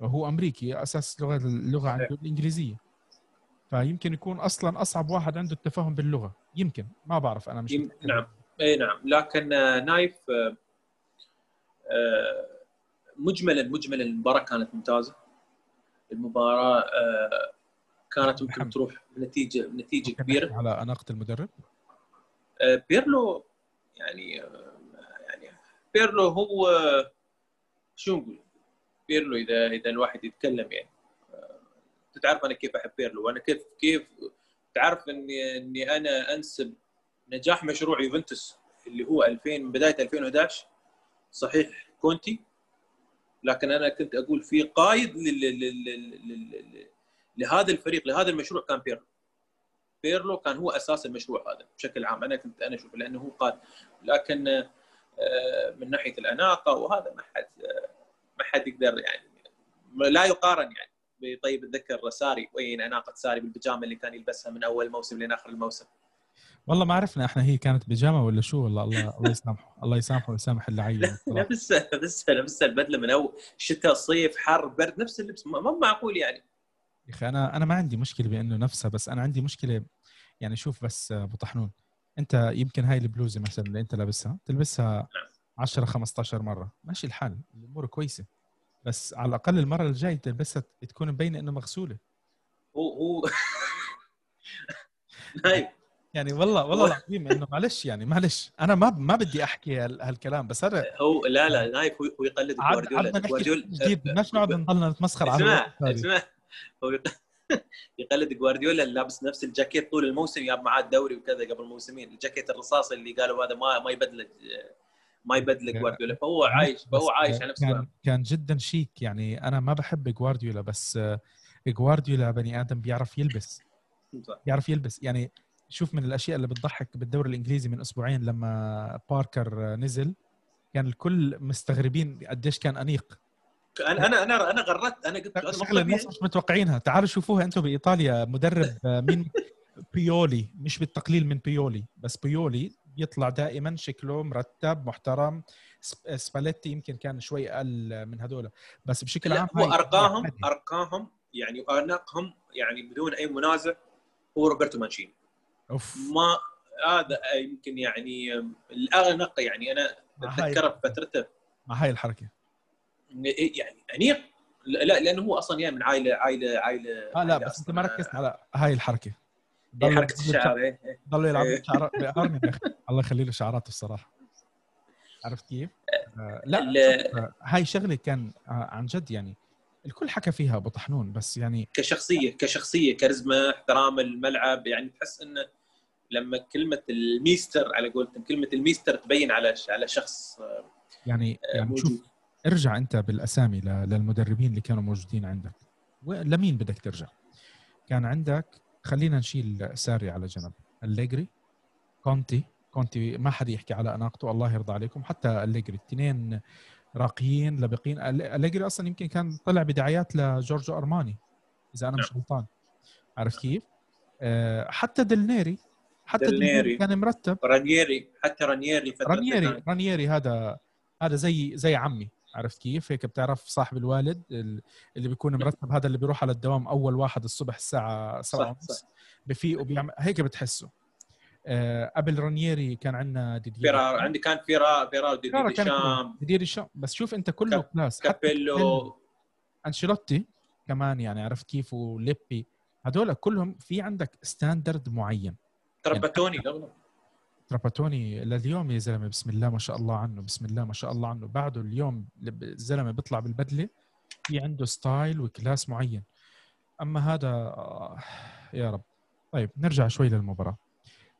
وهو أمريكي أساس لغة اللغة عنده الإنجليزية. فيمكن يكون أصلا أصعب واحد عنده التفاهم باللغة. يمكن. ما بعرف أنا مش يم-. نعم. إي نعم. لكن آه، نايف آه، آه، مجملا مجملا المباراة كانت ممتازة. المباراة كانت ممكن محمد. تروح بنتيجة بنتيجة كبيرة. على أناقة المدرب؟ بيرلو يعني يعني بيرلو هو شو نقول؟ بيرلو اذا إذا الواحد يتكلم يعني. انت تعرف أنا كيف أحب بيرلو؟ وأنا كيف كيف تعرف اني إني أنا أنسب نجاح مشروع يوفنتوس اللي هو 2000 من بدايه 2011 صحيح كونتي. لكن أنا كنت أقول في قائد لهذا الفريق لهذا المشروع كان بيرلو. بيرلو كان هو أساس المشروع هذا بشكل عام. أنا كنت أنا أشوف لأنه هو قائد لكن آه، من ناحية الأناقة وهذا ما حد آه، ما حد يقدر يعني لا يقارن يعني. طيب اتذكر ساري وين اناقة ساري بالبيجامة اللي كان يلبسها من أول موسم لين اخر الموسم. والله ما عرفنا إحنا هي كانت بيجامة ولا شو والله الله الله يسامحه الله يسامحه ويسامح اللعيبة. بصراحة. نفس نفس نفس البدلة من أول شتاء صيف حر برد نفس اللبس. ما ما معقول يعني. يا أخي أنا أنا ما عندي مشكلة بأنه نفسها بس أنا عندي مشكلة يعني شوف بس أبو طحنون أنت يمكن هاي البلوزة مثلا اللي أنت لابسها تلبسها 10 15 مرة. ماشي الحال الأمور كويسة. بس على الأقل المرة الجاية تلبسها تكون مبينة إنه مغسولة. هو هو نايف يعني والله والله العظيم إنه معلش يعني معلش أنا ما ما بدي أحكي هال- هالكلام بس هذا هو لا لا نايف هو يقلد جوارديولا. جوارديولا جديد. بدناش نقعد نضلنا نتمسخر على اسمع هو يق- يقلد جوارديولا اللي لابس نفس الجاكيت طول الموسم جاب معاه الدوري وكذا قبل موسمين الجاكيت الرصاصي اللي قالوا هذا ما ما يبدله ما يبدله جوارديولا فهو عايش فهو عايش على نفس كان. كان جدا شيك. يعني أنا ما بحب جوارديولا بس آه، جوارديولا بني آدم بيعرف يلبس. بيعرف يلبس. يعني شوف من الأشياء اللي بتضحك بالدوري الإنجليزي من أسبوعين لما باركر نزل. كان الكل مستغربين قديش كان أنيق. أنا أنا أنا أنا غردت. أنا قلت شغلة الناس مش متوقعينها. تعالوا شوفوها أنتم بإيطاليا. مدرب آه، مين؟ بيولي. مش بالتقليل من بيولي بس بيولي بيطلع دائما شكله مرتب محترم. سب- سباليتي يمكن كان شوي أقل من هذول بس بشكل لا عام هو ارقاهم. ارقاهم يعني وآنقهم يعني بدون أي منازع هو روبرتو مانشيني. أوف. ما هذا يمكن يعني الآنق يعني أنا اتذكره بفترته مع هاي الحركة. يعني أنيق. لا لأنه هو أصلا يعني من عائلة عائلة عائلة آه لا عائلة بس أنت ما ركزت على هاي الحركة. حركه الشعر إيه، إيه. ضل يلعب إيه. شعر يا أخي الله يخلي له شعراته الصراحة عرفت كيف؟ آه لا ال- شوف، آه، هاي شغلة كان آه عن جد يعني الكل حكى فيها أبو طحنون بس يعني كشخصية كشخصية كاريزما احترام الملعب يعني تحس انه لما كلمة الميستر على قولتهم كلمة الميستر تبين على على شخص آه، يعني يعني موجود شوف ارجع أنت بالأسامي للمدربين اللي كانوا موجودين عندك لمين بدك ترجع؟ كان عندك خلينا نشيل ساري على جنب. أليجري كونتي كونتي ما حد يحكي على أناقته الله يرضى عليكم. حتى أليجري الاثنين راقيين لبقين. أليجري أصلا يمكن كان طلع بدعايات لجورجيو أرماني إذا أنا مش غلطان. عرفت كيف؟ آه، حتى ديلنيري حتى ديلنيري. كان مرتب. رانييري حتى رانييري رانييري رانييري هذا هذا زي زي عمي. عرفت كيف؟ هيك بتعرف صاحب الوالد ال- اللي بيكون مرتب هذا اللي بيروح على الدوام أول واحد الصبح الساعة 7 صح. ونص بفيق وبيعمل هيك بتحسه. آه قبل رانييري كان عندنا ديدير. فيرا عندي كان فيرا فيرا دي فيرا كان شام كويس. ديدييه ديشامب بس شوف أنت كله كاب- class. كابيلو. أنشيلوتي كمان يعني عرفت كيف وليبي. هدول كلهم في عندك standard معين. تراباتوني لا تراباتوني لليوم يا زلمة. بسم الله ما شاء الله عنه بسم الله ما شاء الله عنه. بعده اليوم الزلمة بيطلع بالبدلة في عنده style و class معين. أما هذا آه، يا رب. طيب نرجع شوي للمباراة.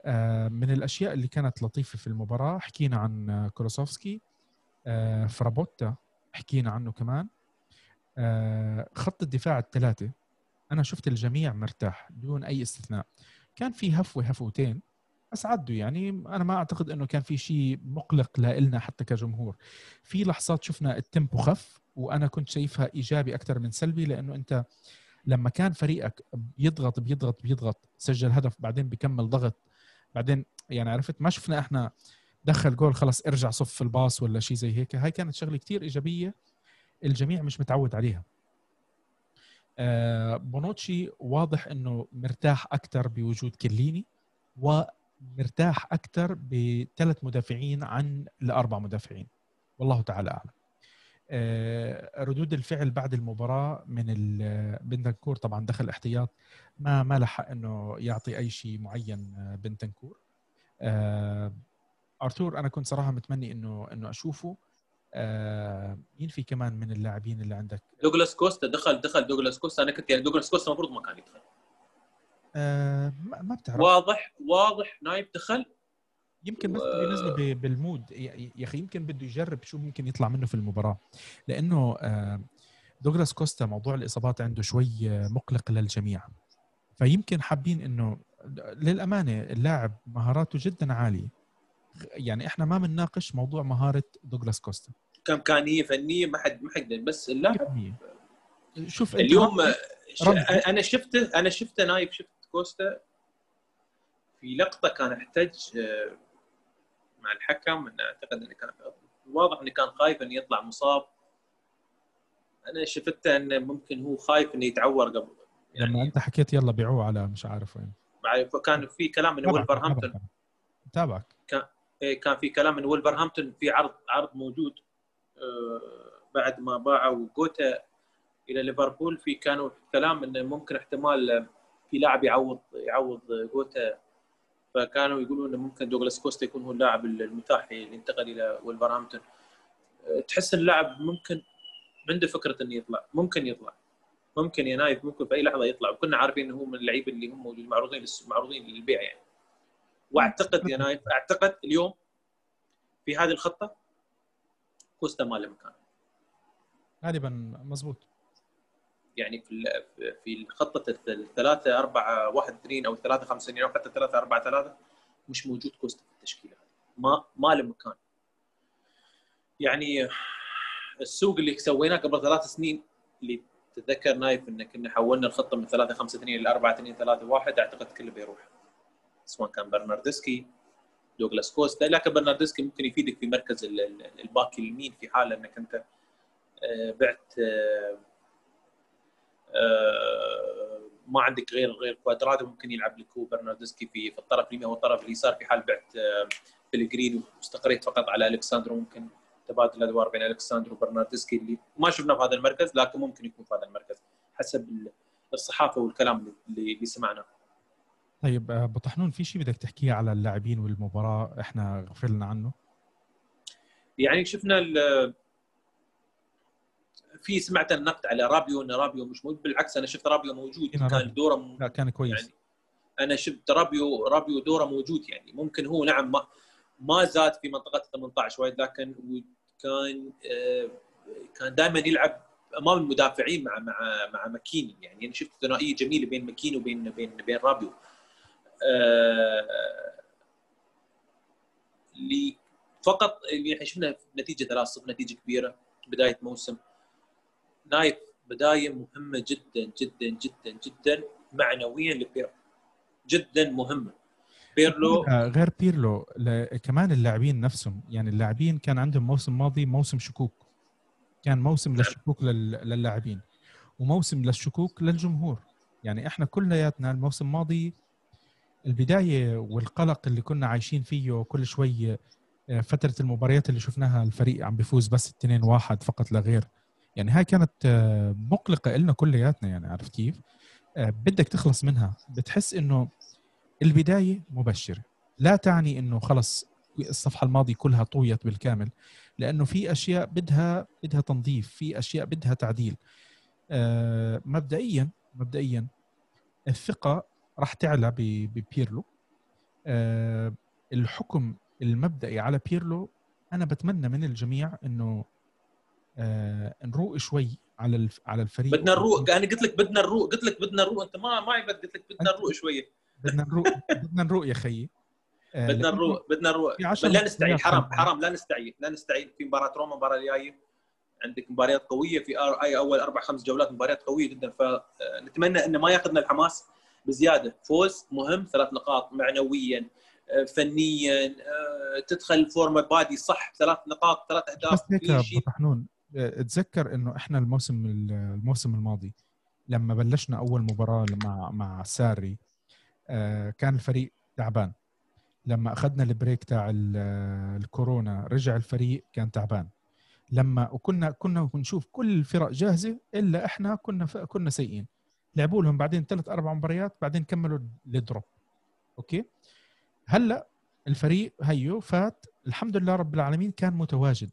آه، من الأشياء اللي كانت لطيفة في المباراة حكينا عن كولوسيفسكي. آه، فرابوتا حكينا عنه كمان. خط الدفاع الثلاثة أنا شفت الجميع مرتاح دون أي استثناء. كان في هفوة هفوتين. بس عدوا يعني. أنا ما أعتقد إنه كان في شيء مقلق لنا حتى كجمهور. في لحظات شفنا ال tempo خف وأنا كنت شايفها إيجابي أكثر من سلبي لأنه أنت لما كان فريقك بيضغط بيضغط بيضغط سجل هدف بعدين بيكمل ضغط بعدين يعني عرفت؟ ما شفنا إحنا دخل جول خلص ارجع صف الباص ولا شيء زي هيك. هاي كانت شغلة كتير إيجابية الجميع مش متعود عليها. آه بونوتشي واضح إنه مرتاح أكثر بوجود كيليني ومرتاح أكثر بثلاث مدافعين عن الأربع مدافعين. والله تعالى أعلم. آه، ردود الفعل بعد المباراة من بنتنكور طبعا دخل احتياط. ما ما لحق إنه يعطي أي شيء معين آه، بنتنكور. آه، أرتور أنا كنت صراحة متمني إنه إنه أشوفه. مين في كمان من اللاعبين اللي عندك؟ دوغلاس كوستا. دخل دخل دوغلاس كوستا. أنا كنت يعني دوغلاس كوستا المفروض ما كان يدخل. آه، ما بتعرف. واضح واضح. نايف دخل. يمكن بس بده ينزله بال mood. يا أخي يمكن بده يجرب شو ممكن يطلع منه في المباراة. لأنه آه، دوغلاس كوستا موضوع الإصابات عنده شوي آه، مقلق للجميع. فيمكن حابين إنه للأمانة اللاعب مهاراته جدا عالية. يعني إحنا ما بنناقش موضوع مهارة دوغلاس كوستا. كامكانيه فنية؟ ما حد ما حد بس اللاعب. شوف اليوم. أنا شفته أنا شفته نايف شفت كوستا في لقطة كان احتج آه، مع الحكم انه أعتقد إنه كان واضح انه كان خايف إنه يطلع مصاب. أنا شفته إنه ممكن هو خايف إنه يتعور قبل. لما يعني أنت حكيت يلا بيعوه على مش عارف وين. مع- كان في كلام تابعك- ولفرهامبتون تابعك. إيه، كان في كلام إن ولفرهامبتون في عرض عرض موجود آه، بعد ما باعوا جوتا إلى ليفربول. في كانوا كلام إنه ممكن احتمال في لاعب يعوض يعوض جوتا. فكانوا يقولون انه ممكن دوغلاس كوستا يكون هو اللاعب المتاح اللي انتقل إلى ولفرهامبتون آه، تحس اللاعب ممكن عنده فكرة إنه يطلع. ممكن يطلع. ممكن يا نايف ممكن في أي لحظة يطلع. وكنا عارفين إنه هو من اللعيبة اللي هم موجودين معروضين للبيع يعني. واعتقد يا نايف اعتقد اليوم في هذه الخطة كوستا ما له مكان. غالبا مزبوط يعني في في الخطه الثلاثة أربعة واحد اثنين أو ثلاثة خمسة اثنين أو حتى ثلاثة أربعة ثلاثة مش موجود كوستا في التشكيلة. هذه ما ما له مكان. يعني السوق اللي سويناه قبل ثلاث سنين اللي تتذكر نايف إن كنا حولنا الخطة من 3 5 2 ل 4 2 3 1 أعتقد كله بيروح. سواء كان برناردسكي دوغلاس كوستا لكن برناردسكي ممكن يفيدك في مركز ال- ال- ال back اليمين في حال إنك أنت آه، بعت آه، ما عندك غير غير كوادرادو ممكن يلعب لك هو برناردسكي في في الطرف اليمين أو الطرف اليسار في حال بعت آه، بيليغريني واستقريت فقط على الكساندرو ممكن تبادل الأدوار بين الكساندرو وبرناردسكي اللي ما شفنا في هذا المركز لكن ممكن يكون في هذا المركز حسب ال- الصحافة والكلام اللي اللي سمعناه. طيب آه، أبو طحنون في شيء بدك تحكيه على اللاعبين والمباراة إحنا غفلنا عنه؟ يعني شفنا في سمعت النقد على رابيو إن رابيو مش موجود بالعكس أنا شفت رابيو موجود. كان رابيو. دوره م- لا كان كويس. يعني أنا شفت رابيو رابيو دوره موجود يعني. ممكن هو نعم ما ما زاد في منطقة 18 وايد لكن كان آه، كان دائما يلعب أمام المدافعين مع مع مع ماكيني. يعني أنا شفت ثنائية جميلة بين ماكيني وبين بين بين رابيو. آه، اللي فقط اللي إحنا شفنا نتيجة 3-0 نتيجة كبيرة بداية موسم. نايف بداية مهمة جدا جدا جدا جدا معنويا لبيرلو. جدا مهمة. بيرلو آه، غير بيرلو كمان اللاعبين نفسهم. يعني اللاعبين كان عندهم موسم ماضي موسم شكوك. كان موسم للشكوك لل- للاعبين. وموسم للشكوك للجمهور. يعني إحنا كلياتنا الموسم الماضي البداية والقلق اللي كنا عايشين فيه كل شوي آه، فترة المباريات اللي شفناها الفريق عم بيفوز بس 2-1 فقط لا غير. يعني هاي كانت آه، مقلقة لنا كلياتنا يعني عرفت كيف؟ آه، بدك تخلص منها بتحس إنه البداية مبشرة. لا تعني إنه خلص الصفحة الماضية كلها طويت بالكامل لأنه في أشياء بدها بدها تنظيف في أشياء بدها تعديل. آه، مبدئيا مبدئيا الثقة راح تعلى ببيرلو. الحكم المبدئي على بيرلو أنا بتمنى من الجميع إنه آه، نروق شوي على على الفريق. بدنا نروق. أنا قلت لك بدنا نروق. قلت لك بدنا نروق. أنت ما ما عبت قلت لك بدنا نروق شوية. بدنا نروق. بدنا نروق يا خيي. آه، بدنا نروق. بدنا نروق. لا نستعيد. مباريات حرام. حرام. لا نستعيد. لا نستعيد. في مباراة روما المباراه الجايه عندك مباريات قوية. في أي أول أربع خمس جولات مباريات قوية جدا. فنتمنى انه ما ياخذنا الحماس بزيادة. فوز مهم. ثلاث نقاط معنويا آه، فنيا آه، تدخل الفورمه بادي صح. ثلاث نقاط ثلاث أهداف بس هيك كل اتذكر انه إحنا الموسم الموسم الماضي لما بلشنا اول مباراة مع مع ساري آه، كان الفريق تعبان. لما أخذنا ال break تاع ال- الكورونا رجع الفريق كان تعبان. لما وكنا كنا نشوف كل الفرق جاهزة إلا إحنا كنا كنا سيئين. لعبوا لهم بعدين ثلاث أربع مباريات بعدين كملوا ال drop. أوكي؟ هلأ الفريق هيو فات. الحمد لله رب العالمين كان متواجد.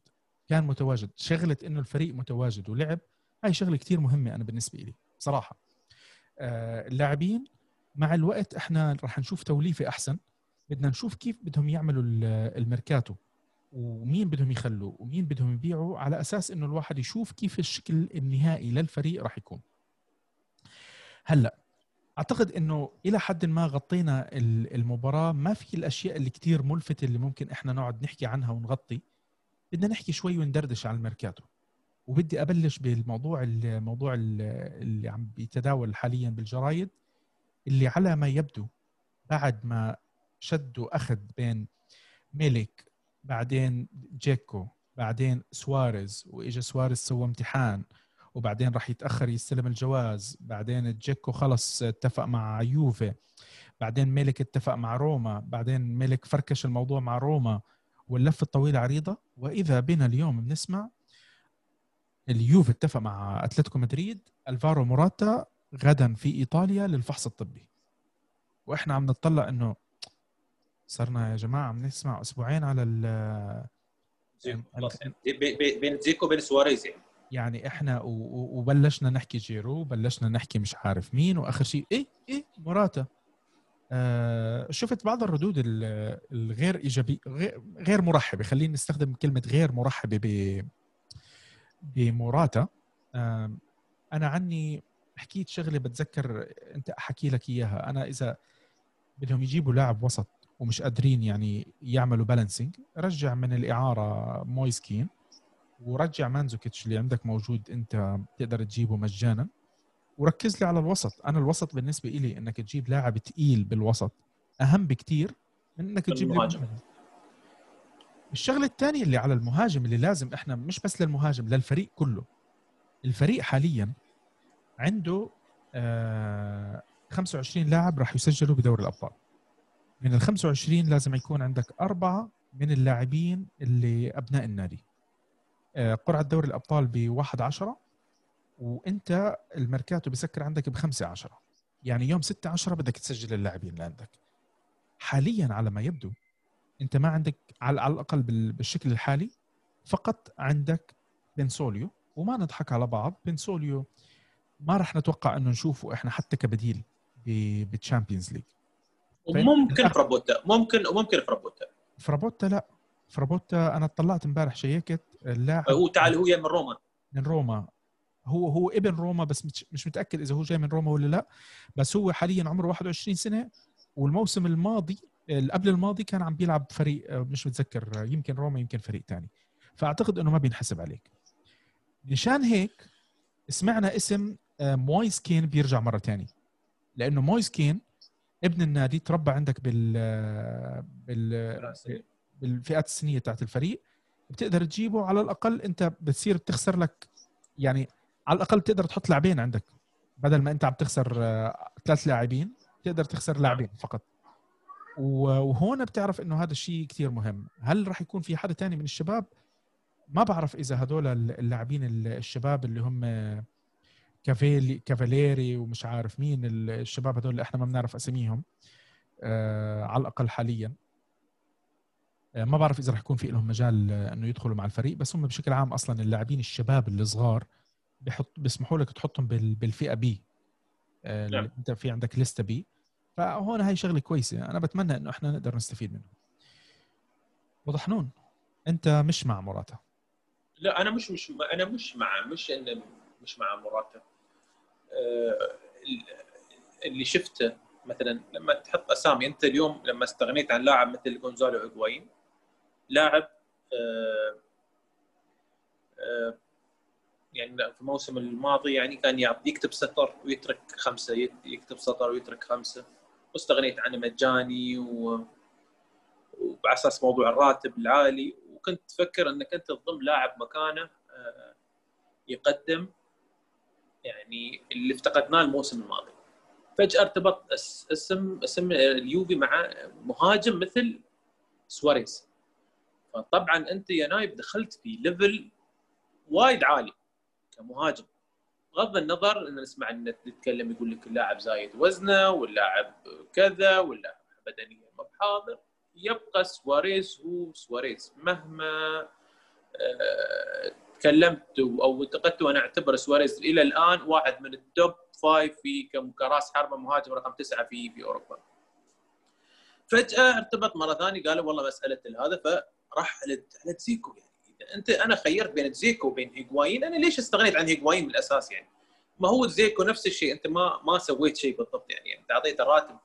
كان متواجد. شغلة إنه الفريق متواجد ولعب هاي شغلة كتير مهمة أنا بالنسبة لي صراحة. آه، اللاعبين مع الوقت إحنا رح نشوف توليفة أحسن. بدنا نشوف كيف بدهم يعملوا ال- الميركاتو ومين بدهم يخلوا ومين بدهم يبيعوا على أساس إنه الواحد يشوف كيف الشكل النهائي للفريق راح يكون. هلأ أعتقد إنه إلى حد ما غطينا ال- المباراة. ما في الأشياء اللي كتير ملفتة اللي ممكن إحنا نقعد نحكي عنها ونغطي. بدنا نحكي شوي وندردش على الميركاتو. وبدي أبلش بالموضوع الموضوع ال- اللي عم بيتداول حاليا بالجرايد اللي على ما يبدو بعد ما شدوا اخذ بين ميلك بعدين جيكو بعدين سواريز وإجا سواريز سوى امتحان وبعدين راح يتأخر يستلم الجواز بعدين جيكو خلص اتفق مع يوفي بعدين ميلك اتفق مع روما بعدين ميلك فركش الموضوع مع روما. واللفه الطويله عريضة. وإذا بنا اليوم بنسمع اليوفي اتفق مع أتلتيكو مدريد. ألفارو موراتا غدا في إيطاليا للفحص الطبي. وإحنا عم نطلع إنه صرنا يا جماعة عم نسمع أسبوعين على ال بين جيكو وبين سواريز يعني. يعني إحنا وبلشنا نحكي جيرو وبلشنا نحكي مش عارف مين وآخر شيء إيه إيه موراتا. شفت بعض الردود ال- الغير ايجابيه غير, مرحبة. خلينا نستخدم كلمة غير مرحبة ب بموراتا آه أنا عني حكيت شغلة بتذكر أنت أحكي لك إياها. أنا إذا بدهم يجيبوا لاعب وسط ومش قادرين يعني يعملوا balancing رجع من الإعارة مويس كين ورجع مانزوكيتش اللي عندك موجود أنت تقدر تجيبه مجانا. وركز لي على الوسط. أنا الوسط بالنسبة لي إنك تجيب لاعب تقيل بالوسط أهم بكتير من إنك تجيب المهاجم. الشغلة الثانية اللي على المهاجم اللي لازم إحنا مش بس للمهاجم للفريق كله. الفريق حاليا عنده آه 25 لاعب راح يسجلوا بدوري الأبطال. من ال 25 لازم يكون عندك أربعة من اللاعبين اللي أبناء النادي. آه، قرعة دوري الأبطال ب 1 10 وانت الماركاتو بسكر عندك ب 5 10 يعني يوم 6 10 بدك تسجل اللاعبين اللي عندك. حاليا على ما يبدو انت ما عندك على, على الأقل بالشكل الحالي فقط عندك بنسوليو وما نضحك على بعض. بنسوليو ما راح نتوقع إنه نشوفه إحنا حتى كبديل بال Champions League. طيب، وممكن فرابوتا. ممكن وممكن فرابوتا. فرابوتا لا. فرابوتا أنا طلعت امبارح شيكت اللاعب هو تعال هو من روما. من روما. هو هو ابن روما بس مش, متأكد إذا هو جاي من روما ولا لا. بس هو حاليا عمره 21 سنة والموسم الماضي قبل الماضي كان عم بيلعب فريق آه، مش متذكر يمكن روما يمكن فريق تاني. فأعتقد إنه ما بينحسب عليك. مشان هيك سمعنا اسم آه، مويس كين بيرجع مرة تاني. لأنه مويس كين ابن النادي تربى عندك بال آه، بال بالفئات السنية تاعت الفريق. بتقدر تجيبه على الأقل أنت بتصير بتخسر لك يعني على الأقل بتقدر تحط لاعبين عندك. بدل ما أنت عم تخسر آه، ثلاث لاعبين تقدر تخسر لاعبين فقط. وهون بتعرف إنه هذا الشيء كثير مهم. هل راح يكون في حدا تاني من الشباب؟ ما بعرف إذا هدول اللاعبين ال- الشباب اللي هم كافيلي كافاليري ومش عارف مين ال- الشباب هدول اللي إحنا ما بنعرف أساميهم آه على الأقل حاليا. آه، ما بعرف إذا رح يكون في لهم مجال آه، إنه يدخلوا مع الفريق. بس هم بشكل عام أصلا اللاعبين الشباب الصغار بحط بيسمحوا لك تحطهم بال- بالفئة B آه، اللي نعم. انت في عندك لستة B فهون هاي شغلة كويسة. أنا بتمنى إنه إحنا نقدر نستفيد منهم. وضحنون أنت مش مع موراتا. لا أنا مش مش أنا مش مع مش إن مش مع مراتا آه، اللي شفته مثلا لما تحط أسامي. أنت اليوم لما استغنيت عن لاعب مثل جونزالو هيغوايين لاعب آه، يعني في الموسم الماضي يعني كان يكتب سطر ويترك خمسة يكتب سطر ويترك خمسة. واستغنيت عنه مجاني و وعلى أساس موضوع الراتب العالي. وكنت تفكر إنك أنت تضم لاعب مكانه آه، يقدم يعني اللي افتقدناه الموسم الماضي. فجأة ارتبط أس- اسم اسم اليوفي مع مهاجم مثل سواريز. فطبعا أنت يا نايف دخلت في level وايد عالي. كمهاجم بغض النظر إن نسمع إن نتكلم يقول لك اللاعب زايد وزنة واللاعب كذا واللاعب بدنيا مب حاضر يبقى سواريز هو سواريز. مهما آه، تكلمت أو انتقدت وأنا أعتبر سواريز إلى الآن واحد من ال top five في كراس حربة مهاجم رقم تسعة في في أوروبا. فجأة ارتبط مرة ثانية قالوا والله مساله هذا فراح على دزيكو يعني. أنت أنا خيرت بين دزيكو وبين هيغوايين. أنا ليش استغنيت عن هيغوايين من الاساس يعني؟ ما هو تزيكو نفس الشيء. أنت ما ما سويت شيء بالضبط يعني. أنت أعطيته راتب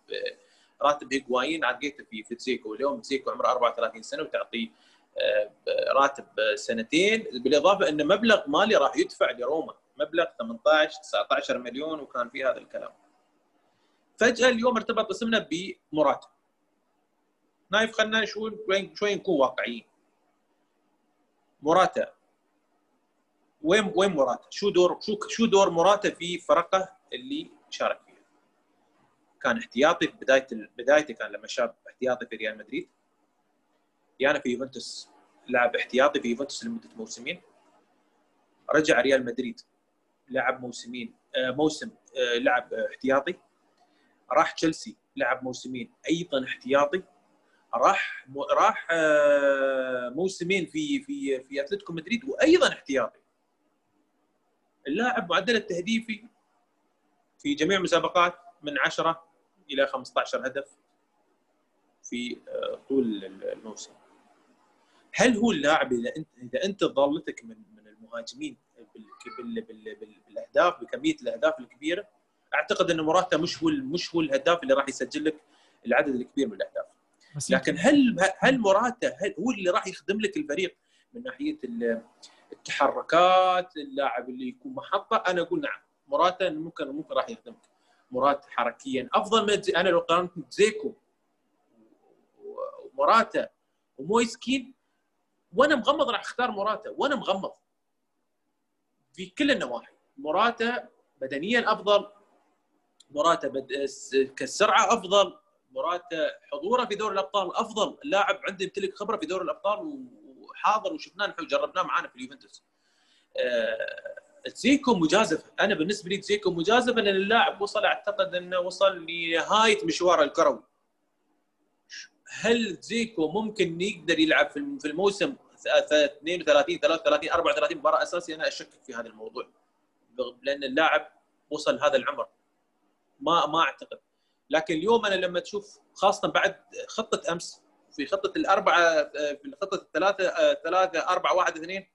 راتب هيغوايين عقيته في في اليوم تزيكو عمره 34 سنة وتعطيه آه، راتب سنتين. بالإضافة إن مبلغ مالي راح يدفع لروما. مبلغ 18 19 مليون وكان في هذا الكلام. فجأة اليوم ارتبط اسمنا بمراتا نايف خلينا شوي شوي نكون واقعيين. مراتا وين وين مراتا؟ شو دور شو شو دور مراتا في فرقه اللي شارك فيها؟ كان احتياطي في بداية بدايته كان لما شاب احتياطي في ريال مدريد. يانا في يوفنتوس لعب احتياطي في يوفنتوس لمدة موسمين. رجع ريال مدريد لعب موسمين آه، موسم آه، لعب احتياطي. راح تشيلسي لعب موسمين أيضا احتياطي. راح راح آه، موسمين في في في أتلتيكو مدريد وأيضا احتياطي. اللاعب معدل التهديفي في جميع المسابقات من 10 إلى 15 هدف في آه، طول الموسم. هل هو اللاعب إذا أنت إذا أنت ضالتك من من المهاجمين بال بال بال بال بالأهداف بكمية الأهداف الكبيرة أعتقد إن مراتا مش هو مش هو الهداف اللي راح يسجل لك العدد الكبير من الأهداف. لكن هل هل مراتا هل هو اللي راح يخدم لك الفريق من ناحية ال- التحركات اللاعب اللي يكون محطة؟ أنا أقول نعم. مراتا ممكن ممكن راح يخدم مرات حركيا. أفضل من أنا لو قارنت زيكو ومراتا ومويسكين وأنا مغمض راح أختار مراتا وأنا مغمض. في كل النواحي. مراتا بدنيا أفضل. مراتا بد... كالسرعه أفضل. مراتا حضوره في دوري الأبطال. أفضل لاعب عنده يمتلك خبرة في دوري الأبطال وحاضر وشفناه نحن جربناه معنا في اليوفنتوس. أه... تزيكو مجازفه أنا بالنسبة لي تزيكو مجازفه لأن اللاعب وصل أعتقد أنه وصل لنهاية مشواره الكروي. هل زيكو ممكن يقدر يلعب في الموسم 32 33 34 مباراة أساسية؟ أنا أشكك في هذا الموضوع. لأن اللاعب وصل هذا العمر. ما ما أعتقد. لكن اليوم أنا لما تشوف خاصة بعد خطة أمس في خطة الأربعة في خطة الثلاثة ثلاثة أربعة واحد اثنين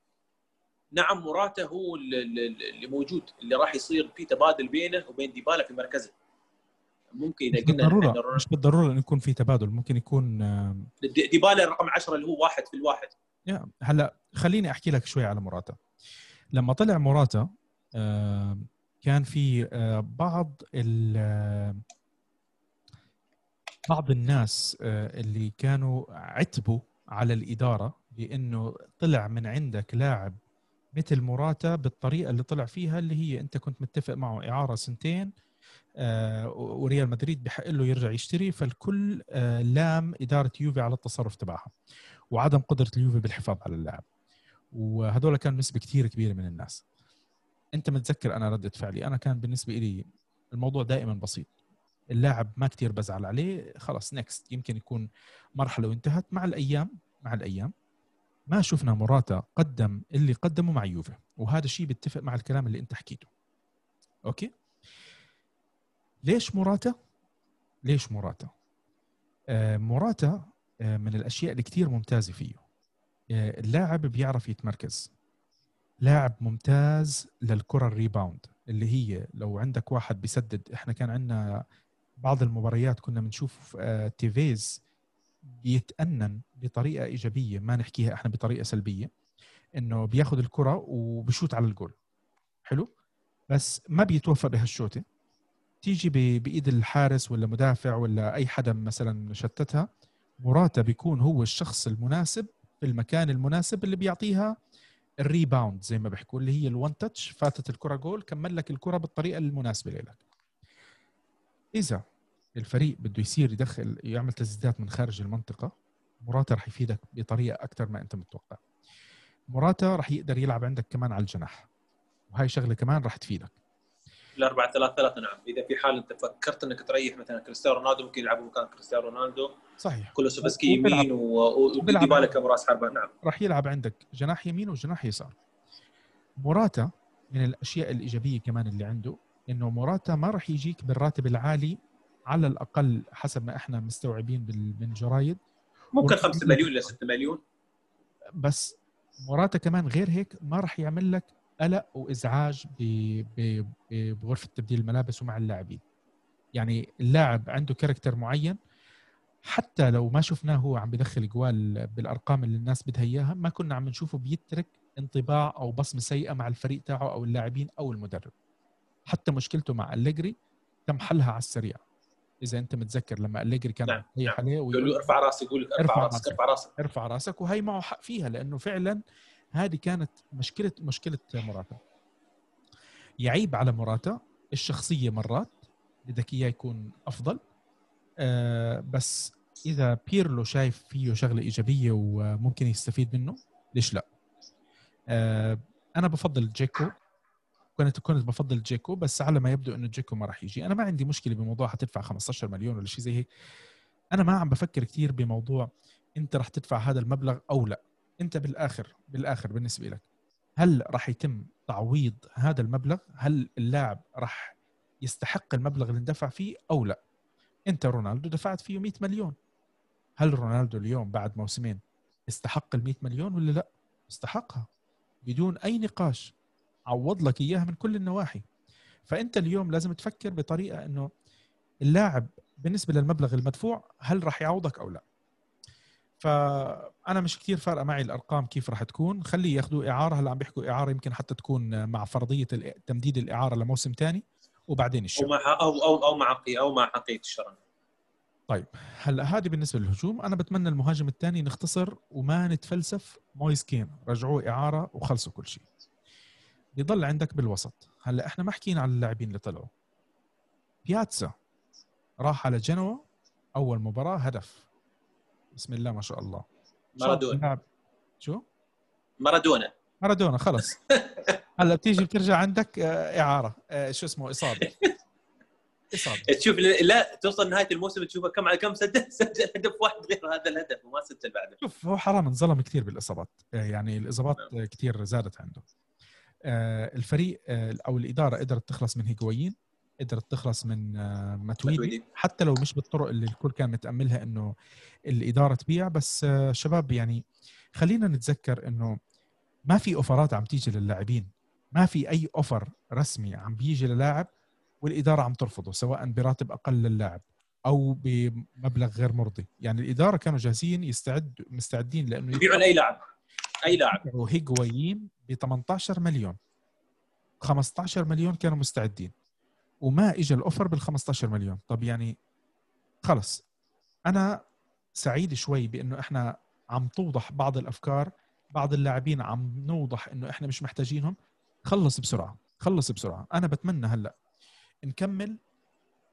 نعم مراته هو اللي موجود اللي راح يصير في تبادل بينه وبين ديبالا في مركزه. ممكن إذا قلنا بالضرورة. مش بالضرورة إنه يكون في تبادل ممكن يكون ديبالا رقم 10 اللي هو واحد في الواحد. يا هلا خليني أحكي لك شوي على موراتا لما طلع موراتا كان في بعض بعض الناس اللي كانوا عتبوا على الإدارة بأنه طلع من عندك لاعب مثل موراتا بالطريقة اللي طلع فيها اللي هي أنت كنت متفق معه إعارة سنتين وريال مدريد بحق له يرجع يشتري فالكل لام إدارة يوفي على التصرف تبعها وعدم قدرة اليوفي بالحفاظ على اللاعب. وهذول كان نسبة كثير كبيرة من الناس. أنت متذكر أنا ردة فعلي أنا كان بالنسبة لي الموضوع دائما بسيط. اللاعب ما كثير بزعل عليه خلاص next يمكن يكون مرحلة وانتهت. مع الأيام مع الأيام ما شفنا موراتا قدم اللي قدمه مع يوفي وهذا الشيء بيتفق مع الكلام اللي انت حكيته. أوكي؟ ليش موراتا؟ ليش موراتا؟ آه موراتا آه من الأشياء اللي كثير ممتازة فيه. آه اللاعب بيعرف يتمركز. لاعب ممتاز للكرة ال rebound اللي هي لو عندك واحد بيسدد إحنا كان عندنا بعض المباريات كنا بنشوف آه تيفيز بيتأنن بطريقة إيجابية ما نحكيها إحنا بطريقة سلبية إنه بياخذ الكرة وبشوت على الجول. حلو؟ بس ما بيتوفق بهالشوطة تيجي بإيد الحارس ولا مدافع ولا أي حدا مثلا شتتها موراتا بيكون هو الشخص المناسب في المكان المناسب اللي بيعطيها ال rebound زي ما بيحكوا اللي هي ال one touch فاتت الكرة جول كمل لك الكرة بالطريقة المناسبة لك. إذا الفريق بده يصير يدخل يعمل تسديدات من خارج المنطقة. موراتا رح يفيدك بطريقة أكثر ما أنت متوقع. موراتا رح يقدر يلعب عندك كمان على الجناح. وهي شغلة كمان رح تفيدك. الأربعة ثلاثة ثلاثة نعم. إذا في حال أنت فكرت أنك تريح مثلا كريستيانو رونالدو ممكن يلعبوا مكان كريستيانو رونالدو. صحيح. كولوسيفسكي يمين وديبالا كراس حربة نعم. راح يلعب عندك جناح يمين وجناح يسار. موراتا من الأشياء الإيجابية كمان اللي عنده إنه موراتا ما راح يجيك بالراتب العالي على الأقل حسب ما إحنا مستوعبين من جرايد. ممكن 5 مليون ل 6 مليون. بس موراتا كمان غير هيك ما راح يعمل لك قلق وإزعاج بغرفة تبديل الملابس ومع اللاعبين. يعني اللاعب عنده character معين حتى لو ما شفناه هو عم بدخل جوال بالأرقام اللي الناس بدها إياها ما كنا عم نشوفه بيترك انطباع أو بصمة سيئة مع الفريق تاعه أو اللاعبين أو المدرب. حتى مشكلته مع أليجري تم حلها على السريع. إذا أنت متذكر لما أليجري كان نعم. نعم. عليه ويقول له ارفع راسك يقول لك ارفع راسك ارفع راسك. ارفع راسك. وهي معه حق فيها لأنه فعلا هذه كانت مشكلة مشكلة مراتا يعيب على مراتا الشخصية مرات بدك اياه يكون أفضل. آه بس إذا بيرلو شايف فيه شغلة إيجابية وممكن يستفيد منه ليش لا؟ آه أنا بفضل جيكو. كنت كنت بفضل جيكو بس على ما يبدو إنه جيكو ما راح يجي. أنا ما عندي مشكلة بموضوع حتدفع 15 مليون ولا شيء زي هيك. أنا ما عم بفكر كثير بموضوع أنت راح تدفع هذا المبلغ أو لا. أنت بالاخر بالآخر بالنسبة لك هل راح يتم تعويض هذا المبلغ؟ هل اللاعب راح يستحق المبلغ اللي اندفع فيه أو لا؟ أنت رونالدو دفعت فيه 100 مليون. هل رونالدو اليوم بعد موسمين استحق ال 100 مليون ولا لا؟ استحقها. بدون أي نقاش. عوض لك إياها من كل النواحي. فأنت اليوم لازم تفكر بطريقة إنه اللاعب بالنسبة للمبلغ المدفوع هل راح يعوضك أو لا. فأنا مش كثير فارقة معي الأرقام كيف راح تكون. خليه ياخذوا إعارة. هلا عم بيحكوا إعارة يمكن حتى تكون مع فرضية تمديد الإعارة لموسم ثاني وبعدين الشراء. أو مع أو أو أو مع أو مع حقيقة الشراء. طيب هلا هذه بالنسبة للهجوم. أنا بتمنى المهاجم الثاني نختصر وما نتفلسف. مويس كين رجعوه إعارة وخلصوا كل شيء. بيضل عندك بالوسط. هلا إحنا ما حكينا على اللاعبين اللي طلعوا. بياتسا راح على جنوا أول مباراة هدف. بسم الله ما شاء الله. مارادونا. شو؟ مارادونا. مارادونا خلص. هلا بتيجي بترجع عندك آه، إعارة. آه، شو اسمه؟ إصابة. إصابة. تشوف لا توصل نهاية الموسم تشوفه كم على كم سجل سجل هدف واحد غير هذا الهدف وما سجل بعده. شوف هو حرام انظلم كثير بالإصابات. آه، يعني الإصابات نعم. كثير زادت عنده. الفريق أو الإدارة قدرت تخلص من هيجوين قدرت تخلص من ماتويدي. حتى لو مش بالطرق اللي الكل كان متأملها إنه الإدارة تبيع بس شباب يعني خلينا نتذكر إنه ما في أوفرات عم تيجي للاعبين. ما في أي أوفر رسمي عم بيجي للاعب والإدارة عم ترفضه سواء براتب أقل للاعب أو بمبلغ غير مرضي. يعني الإدارة كانوا جاهزين يستعد مستعدين لإنه يبيعون اي لاعب. أي لاعب؟ هيجوين ب 18 مليون. 15 مليون كانوا مستعدين. وما اجى الأوفر بال 15 مليون. طب يعني خلص. أنا سعيد شوي بإنه إحنا عم توضح بعض الأفكار بعض اللاعبين عم نوضح إنه إحنا مش محتاجينهم. خلص بسرعة خلص بسرعة. أنا بتمنى هلأ نكمل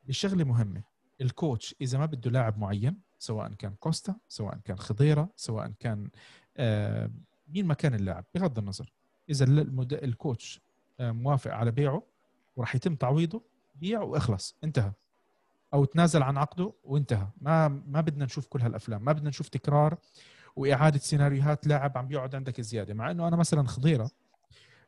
بشغلة مهمة. الكوتش إذا ما بده لاعب معين سواء كان كوستا سواء كان خضيرة سواء كان آه مين ما كان اللاعب؟ بغض النظر. إذا الكوتش آه موافق على بيعه وراح يتم تعويضه بيع وإخلص. انتهى. أو تنازل عن عقده وانتهى. ما ما بدنا نشوف كل هالأفلام. ما بدنا نشوف تكرار وإعادة سيناريوهات لاعب عم بيقعد عندك زيادة. مع إنه أنا مثلا خضيرة.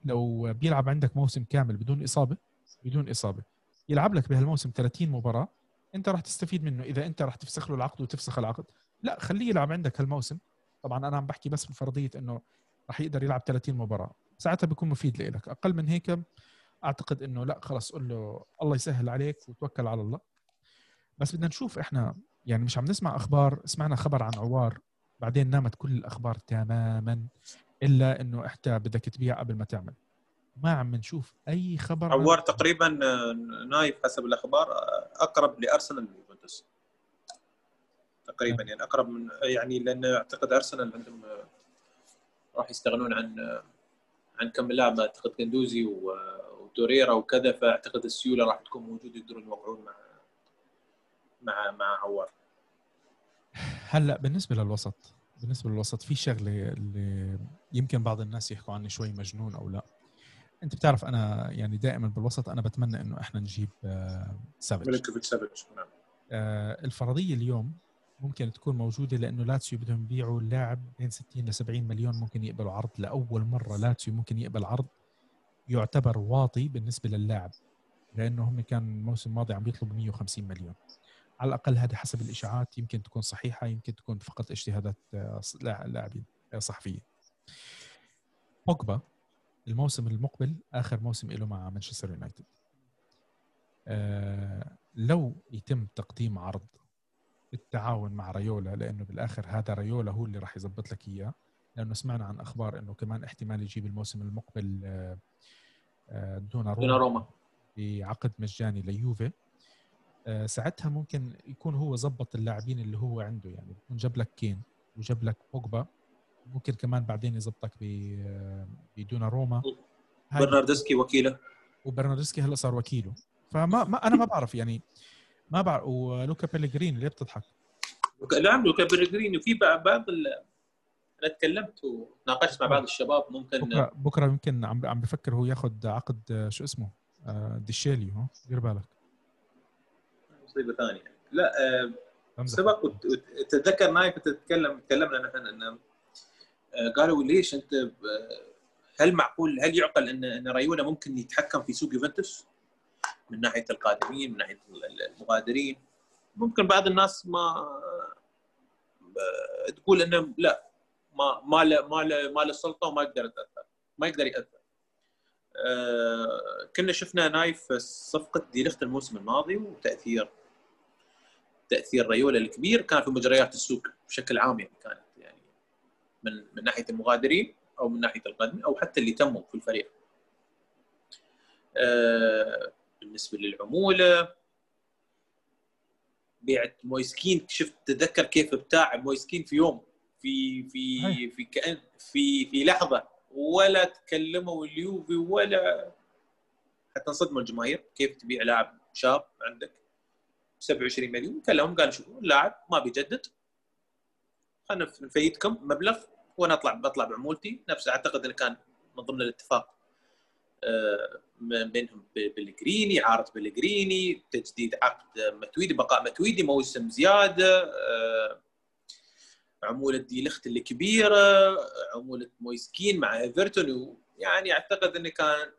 لو بيلعب عندك موسم كامل بدون إصابة بدون إصابة يلعب لك بهالموسم 30 مباراة أنت راح تستفيد منه. إذا أنت راح تفسخ له العقد وتفسخ العقد لا خليه يلعب عندك هالموسم. طبعا أنا عم بحكي بس بفرضية إنه راح يقدر يلعب 30 مباراة. ساعتها بيكون مفيد لك أقل من هيك أعتقد إنه لا خلص قول له الله يسهل عليك وتوكل على الله. بس بدنا نشوف إحنا يعني مش عم نسمع أخبار سمعنا خبر عن عوار بعدين نامت كل الأخبار تماما إلا إنه انت بدك تبيع قبل ما تعمل. ما عم نشوف أي خبر عوار تقريبا نايف حسب الأخبار أقرب لأرسنال. من تقريبا يعني أقرب من يعني لأن أعتقد أرسنال عندهم راح يستغنون عن عن كم لاعب أعتقد كندوزي وتوريرا وكذا فأعتقد السيولة راح تكون موجودة يقدرون يوقعون مع مع مع عوار. هلأ بالنسبة للوسط بالنسبة للوسط في شغلة اللي يمكن بعض الناس يحكوا عني شوي مجنون أو لا؟ أنت بتعرف أنا يعني دائما بالوسط أنا بتمنى إنه إحنا نجيب سافيتش ميليكوفيتش سافيتش نعم. الفرضية اليوم ممكن تكون موجودة لأنه لاتسيو بدهم يبيعوا اللاعب بين 60 ل 70 مليون ممكن يقبلوا عرض. لأول مرة لاتسيو ممكن يقبل عرض يعتبر واطي بالنسبة للاعب لأنه هم كان الموسم الماضي عم بيطلبوا 150 مليون. على الأقل هذه حسب الإشاعات يمكن تكون صحيحة يمكن تكون فقط اجتهادات آه، لاعبين آه، صحفيين. بوجبا الموسم المقبل آخر موسم له مع مانشستر يونايتد. آه لو يتم تقديم عرض بالتعاون مع ريولا لأنه بالآخر هذا ريولا هو اللي راح يظبط لك إياه. لأنه سمعنا عن أخبار إنه كمان احتمال يجيب الموسم المقبل آه آه دونا روما بعقد مجاني ليوفي. آه، ساعتها ممكن يكون هو ظبط اللاعبين اللي هو عنده يعني جاب لك كين وجاب لك بوجبا. ممكن كمان بعدين يظبطك آه، بدوناروما برنارديسكي وكيله. وبرنارديسكي هلا صار وكيله. فما ما أنا ما بعرف يعني ما بعرف ولوكا بيليجريني اللي بتضحك؟ نعم لوكا بيليجريني وفي بعض أنا تكلمت وناقشت مع بعض الشباب ممكن بكره بكرة يمكن عم عم بفكر هو ياخذ عقد آه، شو اسمه؟ ديشيلي ها؟ دير بالك. مصيبة ثانية. لا آه سبق وتتذكر نايف تتكلم تكلمنا نحن إن آه قالوا ليش أنت هل معقول هل يعقل ان إن رايولا ممكن يتحكم في سوق يوفنتوس؟ من ناحية القادمين من ناحية المغادرين. ممكن بعض الناس ما آه، تقول انه لا ما ما له ما له ما له سلطة وما يقدر يتأثر ما يقدر ياثر آه كنا شفنا نايف صفقة ديليخت الموسم الماضي وتأثير تأثير ريولا الكبير. كان في مجريات السوق بشكل عام يعني كانت من من ناحية المغادرين أو من ناحية القادمين أو حتى اللي تموا في الفريق. آه، بالنسبة للعمولة. بعت مويسكين شفت تذكر كيف بتاع مويسكين في يوم في في في كأن في في لحظة. ولا تكلموا اليوفي ولا حتى انصدموا الجماهير. كيف تبيع لاعب شاب عندك؟ 27 مليون. كلمهم قال شوفوا اللاعب ما بيجدد. خلينا نفيدكم مبلغ وأنا اطلع بطلع بعمولتي. نفس أعتقد إنه كان من ضمن الاتفاق آه، بينهم بلغريني عارض بلغريني تجديد عقد متويدي بقاء متويدي موسم زيادة آه، عمولة دي لخت الكبيره عمولة مويسكين مع إيفرتون يعني أعتقد إنه كان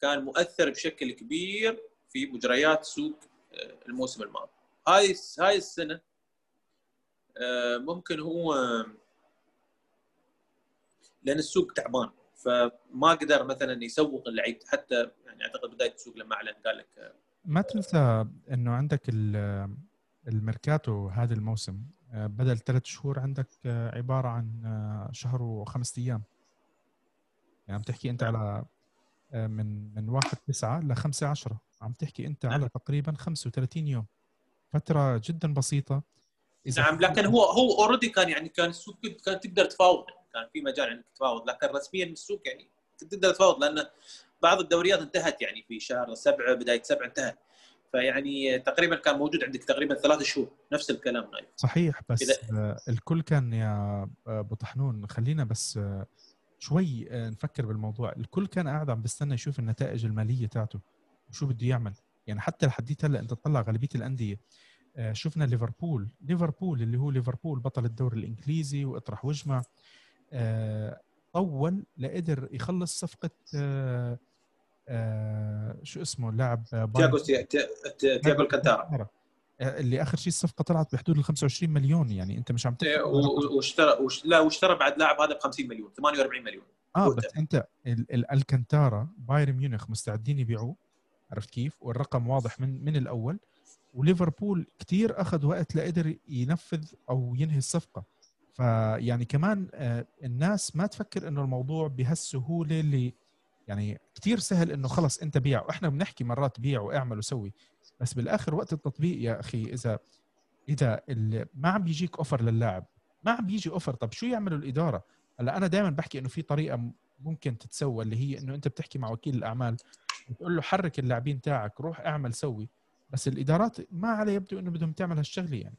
كان مؤثر بشكل كبير في مجريات سوق آه، الموسم الماضي. هاي هاي السنة ممكن هو لأن السوق تعبان. فما قدر مثلا يسوق اللعيب حتى يعني أعتقد بداية السوق لما أعلن قال لك ما تنسى إنه عندك الميركاتو هذا الموسم بدل ثلاث شهور عندك عبارة عن شهر وخمسة أيام. يعني عم تحكي أنت على من من 1 9 ل 5 10 عم تحكي أنت على تقريبا 35 يوم. فترة جدا بسيطة. إذا نعم لكن هو هو already كان يعني كان السوق كان تقدر تفاوض. كان في مجال انك تفاوض. لكن رسميا السوق يعني تقدر تفاوض لأن بعض الدوريات انتهت يعني في شهر سبعة بداية سبعة انتهت. فيعني تقريبا كان موجود عندك تقريبا ثلاث شهور. نفس الكلام نايف. صحيح بس. الكل كان يا أبو طحنون خلينا بس شوي نفكر بالموضوع. الكل كان قاعد عم بيستنى يشوف النتائج المالية تاعته وشو بده يعمل. يعني حتى لحديت هلأ أنت تطلع غالبية الأندية. شفنا ليفربول. ليفربول اللي هو ليفربول بطل الدوري الإنجليزي وأطرح واجمع آه، طول لقدر يخلص صفقة آه، آه، شو اسمه اللاعب تياجو تياجو الكانتارا. اللي آخر شيء الصفقة طلعت بحدود ال 25 مليون يعني أنت مش عم تحكي إيه، واشترى وش... لا واشترى بعد لاعب هذا ب 50 مليون 48 مليون. آه بس أنت الكانتارا بايرن ميونخ مستعدين يبيعوه عرفت كيف؟ والرقم واضح من من الأول. وليفربول كثير أخذ وقت لقدر ينفذ أو ينهي الصفقة. فيعني كمان آه، الناس ما تفكر إنه الموضوع بهالسهولة اللي يعني كثير سهل إنه خلص أنت بيع. وإحنا بنحكي مرات بيع وإعمل وسوي. بس بالآخر وقت التطبيق يا أخي إذا إذا ما عم بيجيك offer للاعب. ما عم بيجي offer طب شو يعملوا الإدارة؟ هلأ أنا دائما بحكي إنه في طريقة ممكن تتسوى اللي هي إنه أنت بتحكي مع وكيل الأعمال. بتقول له حرك اللاعبين تاعك روح اعمل سوي. بس الإدارات ما على يبدو إنه بدهم تعمل هالشغلة يعني.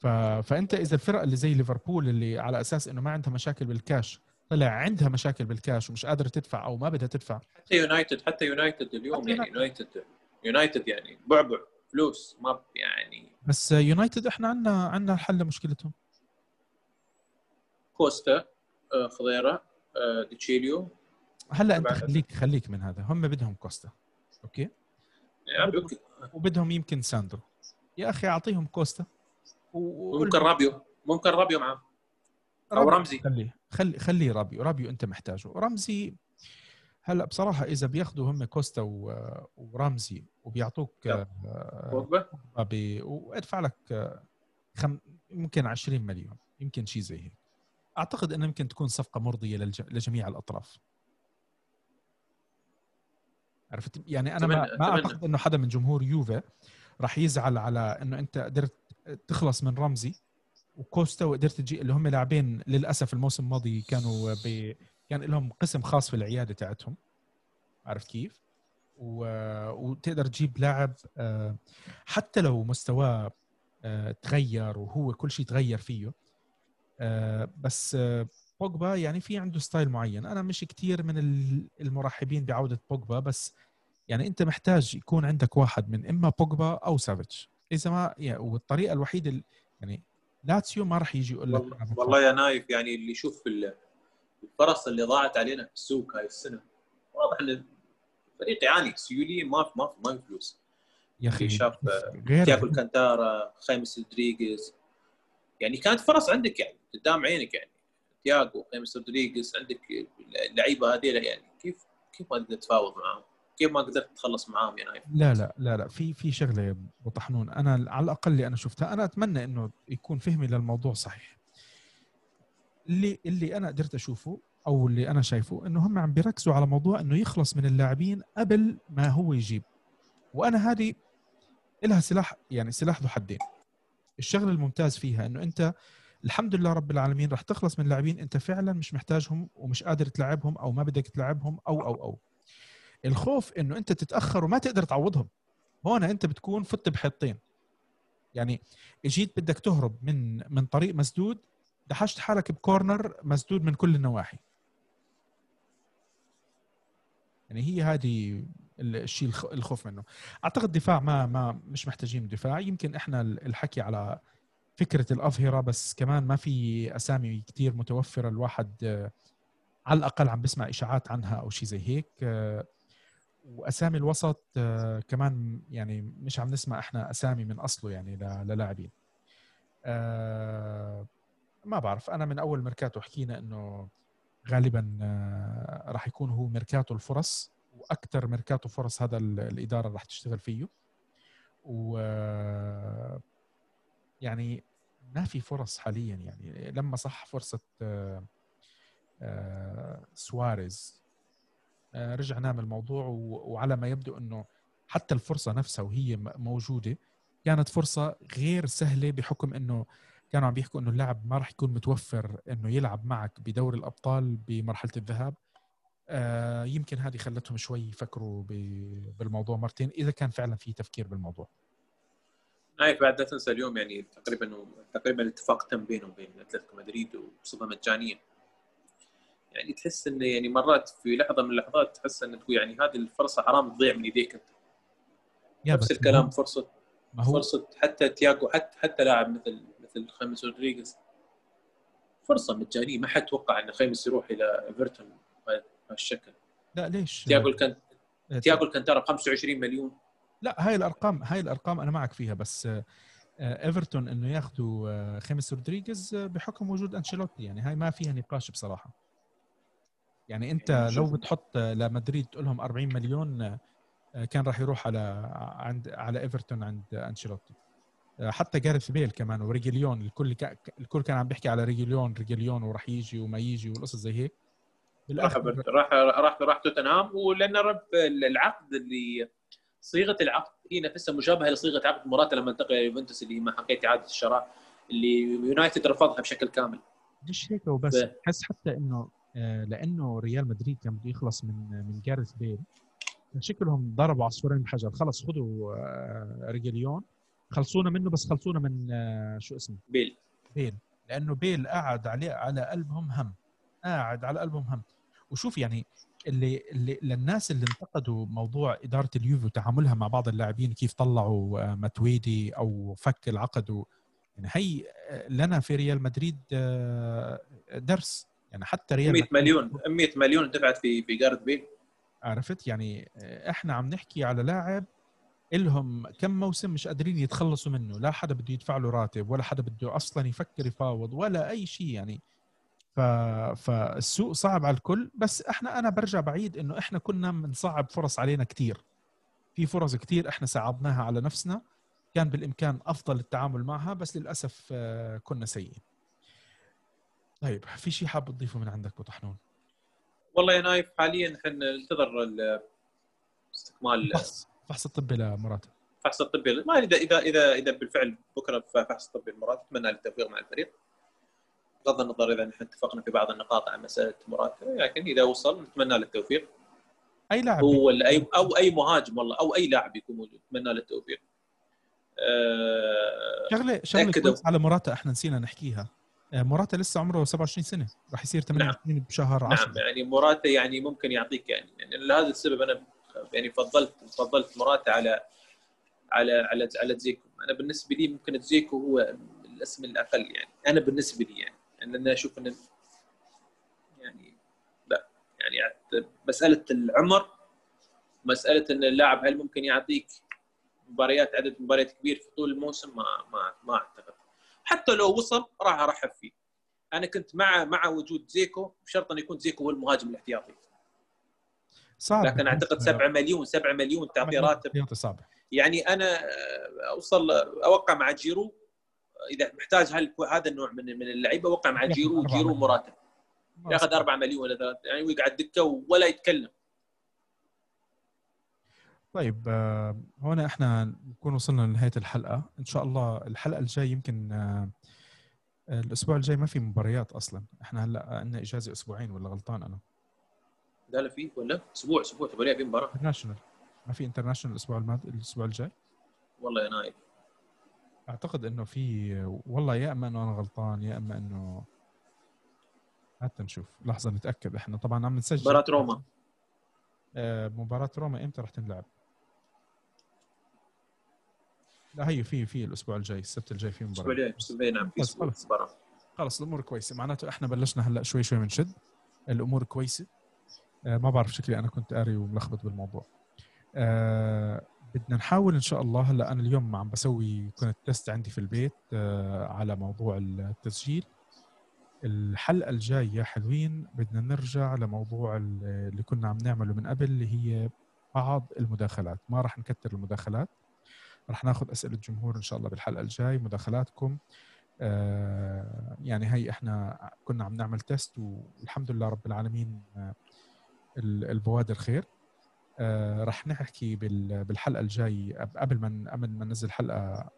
ف... فأنت إذا الفرق اللي زي ليفربول اللي على أساس إنه ما عندها مشاكل بالكاش طلع عندها مشاكل بالكاش ومش قادرة تدفع أو ما بدها تدفع. حتى يونايتد حتى يونايتد اليوم حتى يعني يونايتد يونايتد يعني بعبع فلوس ما يعني. بس يونايتد إحنا عندنا عندنا حل لمشكلتهم. كوستا آه، خضيرة آه، ديتشيليو. هلأ أنت خليك خليك من هذا. هم بدهم كوستا. okay؟ يعني وبدهم يمكن ساندرو. يا أخي أعطيهم كوستا. وممكن رابيو. ممكن رابيو معاه. أو رمزي. خليه خلي خليه رابيو. رابيو أنت محتاجه. رمزي هلا بصراحة إذا بياخذوا هم كوستا ورمزي وبيعطوك بوجبا؟ وادفع لك خم... يمكن 20 مليون. يمكن شيء زي هيك. أعتقد انه يمكن تكون صفقة مرضية للج... لجميع الأطراف. عرفت؟ يعني أنا ما, ما أعتقد إنه حدا من جمهور يوفي راح يزعل على إنه أنت قدرت تخلص من رمزي وكوستا وقدرت تجي اللي هم لاعبين للأسف الموسم الماضي كانوا ب... كان لهم قسم خاص في العيادة تاعتهم عرفت كيف؟ و... وتقدر تجيب لاعب آه، حتى لو مستواه آه، تغير وهو كل شيء تغير فيه آه، بس بوجبا يعني في عنده ستايل معين أنا مش كثير من المرحبين بعودة بوجبا بس يعني أنت محتاج يكون عندك واحد من إما بوجبا أو سافيتش. إذا ما يعني والطريقة الوحيدة يعني لاتسيو ما راح يجي يقول لك والله, يا نايف يعني اللي يشوف الفرص اللي ضاعت علينا في السوق هاي السنة واضح إن الفريق يعاني. سيولة ما في ما في ما في فلوس. يا أخي شاف تياجو الكانتارا خيمس رودريغيز. يعني كانت فرص عندك يعني قدام عينك يعني. تياجو خيمس رودريغيز عندك اللعيبة هذيلا يعني. كيف كيف ما تتفاوض معاهم؟ كيف ما قدرت تتخلص معاهم يا نايف؟ لا لا لا لا. في في شغلة يا أبو طحنون. أنا على الأقل اللي أنا شفتها أنا أتمنى إنه يكون فهمي للموضوع صحيح. اللي اللي أنا قدرت أشوفه أو اللي أنا شايفه إنه هم عم بيركزوا على موضوع إنه يخلص من اللاعبين قبل ما هو يجيب. وأنا هذه لها سلاح يعني سلاح ذو حدين. الشغل الممتاز فيها إنه أنت الحمد لله رب العالمين راح تخلص من لاعبين أنت فعلا مش محتاجهم ومش قادر تلعبهم أو ما بدك تلعبهم أو أو أو. الخوف إنه أنت تتأخر وما تقدر تعوضهم. هون أنت بتكون فت بحيطين. يعني إجيت بدك تهرب من من طريق مسدود دحشت حالك بكورنر مسدود من كل النواحي. يعني هي هذه الشيء الخوف منه. أعتقد دفاع ما ما مش محتاجين دفاع. يمكن إحنا الحكي على فكرة الأظهرة بس كمان ما في أسامي كثير متوفرة الواحد على الأقل عم بسمع إشاعات عنها أو شيء زي هيك. وأسامي الوسط كمان يعني مش عم نسمع إحنا أسامي من أصله يعني للاعبين. ما بعرف أنا من أول ميركاتو حكينا إنه غالبا راح يكون هو ميركاتو الفرص وأكثر ميركاتو فرص هذا الإدارة راح تشتغل فيه. و يعني ما في فرص حاليا يعني لما صح فرصة سواريز رجع نام الموضوع وعلى ما يبدو إنه حتى الفرصة نفسها وهي موجودة كانت فرصة غير سهلة بحكم إنه كانوا عم بيحكوا إنه اللاعب ما راح يكون متوفر إنه يلعب معك بدوري الأبطال بمرحلة الذهاب. آه يمكن هذه خلتهم شوي يفكروا بالموضوع مرتين إذا كان فعلا في تفكير بالموضوع. نايف بعد لا تنسى اليوم يعني تقريبا تقريبا الاتفاق تم بينه وبين أتلتيكو مدريد وبصفه مجانيه يعني تحس انه يعني مرات في لحظة من اللحظات تحس انه يعني هذه الفرصة حرام تضيع من يديك أنت. نفس الكلام فرصه ما هو فرصة حتى تياجو حتى حتى لاعب مثل مثل خيمس رودريغيز. فرصة مجانية ما حد توقع إن خيمس يروح إلى إيفرتون بهالشكل لا ليش؟ تياجو كان تياجو الكانتارا ب 25 مليون. لا هاي الارقام هاي الأرقام أنا معك فيها بس إيفرتون إنه ياخذوا خيمس رودريغيز بحكم وجود أنشيلوتي يعني هاي ما فيها نقاش بصراحة. يعني انت يعني لو بتحط لمدريد تقول لهم 40 مليون كان راح يروح على عند على إيفرتون عند أنشيلوتي. حتى جارث بيل كمان وريجيلون الكل كا الكل كان عم بيحكي على ريجيلون ريجيلون وراح يجي وما يجي والقصص زي هيك. راح راح راح راح توتنهام. ولأن العقد اللي صيغة العقد هي نفسها مشابهة لصيغة عقد مراتا لما انتقل إلى يوفنتوس اللي ما حقيت اعاده الشراء اللي يونايتد رفضها بشكل كامل. مش هيك وبس. بحس حتى إنه لأنه ريال مدريد كان بده يخلص من من جارث بيل. شكلهم ضربوا عصفورين بحجر خلص خذوا ريجيليون. خلصونا منه بس خلصونا من شو اسمه؟ بيل. بيل. لأنه بيل قعد عليه على قلبهم هم. قاعد على قلبهم هم. وشوف يعني اللي, اللي للناس اللي انتقدوا موضوع إدارة اليوفي وتعاملها مع بعض اللاعبين كيف طلعوا ماتويدي أو فك العقد و يعني هي لنا في ريال مدريد درس. يعني حتى ريال 100 مليون 100 مليون دفعت في في جارد بيل عرفت؟ يعني إحنا عم نحكي على لاعب إلهم كم موسم مش قادرين يتخلصوا منه. لا حدا بده يدفع له راتب ولا حدا بده أصلا يفكر يفاوض ولا أي شيء يعني. ف... فالسوق صعب على الكل. بس إحنا أنا برجع بعيد إنه إحنا كنا بنصعب فرص علينا كثير في فرص كثير إحنا صعبناها على نفسنا. كان بالإمكان أفضل التعامل معها بس للأسف كنا سيئين. طيب في شيء حاب تضيفه من عندك أبو طحنون؟ والله يا نايف حاليا إحنا ننتظر استكمال الفحص الفحص الطبي لمرات الفحص الطبي ما اذا إذا إذا إذا بالفعل بكرة فحص طبي لمرات أتمنى التوفيق مع الفريق. بغض النظر إذا نحن اتفقنا في بعض النقاط عن مسألة موراتا لكن إذا وصل نتمنى له التوفيق. أي لاعب هو اي أو أي مهاجم والله أو أي لاعب يكون موجود. نتمنى له التوفيق. أه شغله شغلة على موراتا إحنا نسينا نحكيها. موراتا لسه عمره 27 سنة. راح يصير 28 نعم. بشهر 10 نعم يعني موراتا يعني ممكن يعطيك يعني, يعني لهذا السبب أنا يعني فضلت فضلت موراتا على على على على دزيكو. أنا بالنسبة لي ممكن دزيكو هو الاسم الأقل يعني. أنا بالنسبة لي يعني ان أنا أشوف إن يعني لا يعني مسألة العمر مسألة إن اللاعب هل ممكن يعطيك مباريات عدد مباريات كبير في طول الموسم؟ ما ما ما أعتقد. حتى لو وصل راح ارحب فيه. أنا كنت مع مع وجود زيكو بشرط أن يكون زيكو هو المهاجم الاحتياطي. صعب. لكن أعتقد 7 مليون 7 مليون تعطي راتب صعب. يعني أنا أوصل أوقع مع جيرو إذا محتاج هذا النوع من من اللعيبة وقع مع جيرو جيرو. براتب. ياخذ 4 مليون ولا يعني ويقعد دكة ولا يتكلم. طيب آه، هون إحنا نكون وصلنا لنهاية الحلقة. إن شاء الله الحلقة الجاي يمكن آه، الأسبوع الجاي ما في مباريات أصلا. إحنا هلأ عندنا إجازة أسبوعين ولا غلطان أنا؟ ده لا فيه ولا أسبوع أسبوع تبغى في مباراة. international ما في international الأسبوع الماضي الأسبوع الجاي؟ والله يا نايف أعتقد إنه في والله يا إما إنه أنا غلطان يا إما إنه حتى نشوف. لحظة نتأكد. إحنا طبعا عم نسجل. مباراة روما. آه، مباراة روما إمتى رح تنلعب؟ لا هي في في الأسبوع الجاي السبت الجاي في مباراة. الأسبوع الجاي نعم في. مباراة. خلص الأمور كويسة. معناته إحنا بلشنا هلأ شوي شوي بنشد الأمور كويسة. آه، ما بعرف شكلي أنا كنت قاري وملخبط بالموضوع. آه، بدنا نحاول إن شاء الله هلأ أنا اليوم عم بسوي كنت تيست عندي في البيت آه، على موضوع التسجيل. الحلقة الجاية يا حلوين بدنا نرجع لموضوع ال- اللي كنا عم نعمله من قبل اللي هي بعض المداخلات. ما راح نكتر المداخلات. راح ناخذ أسئلة الجمهور إن شاء الله بالحلقة الجاي مداخلاتكم. آه، يعني هي إحنا كنا عم نعمل test والحمد لله رب العالمين آه، ال- البوادر خير آه، رح نحكي بال- بالحلقة الجاي قب- قبل ما قبل ما ننزل حلقة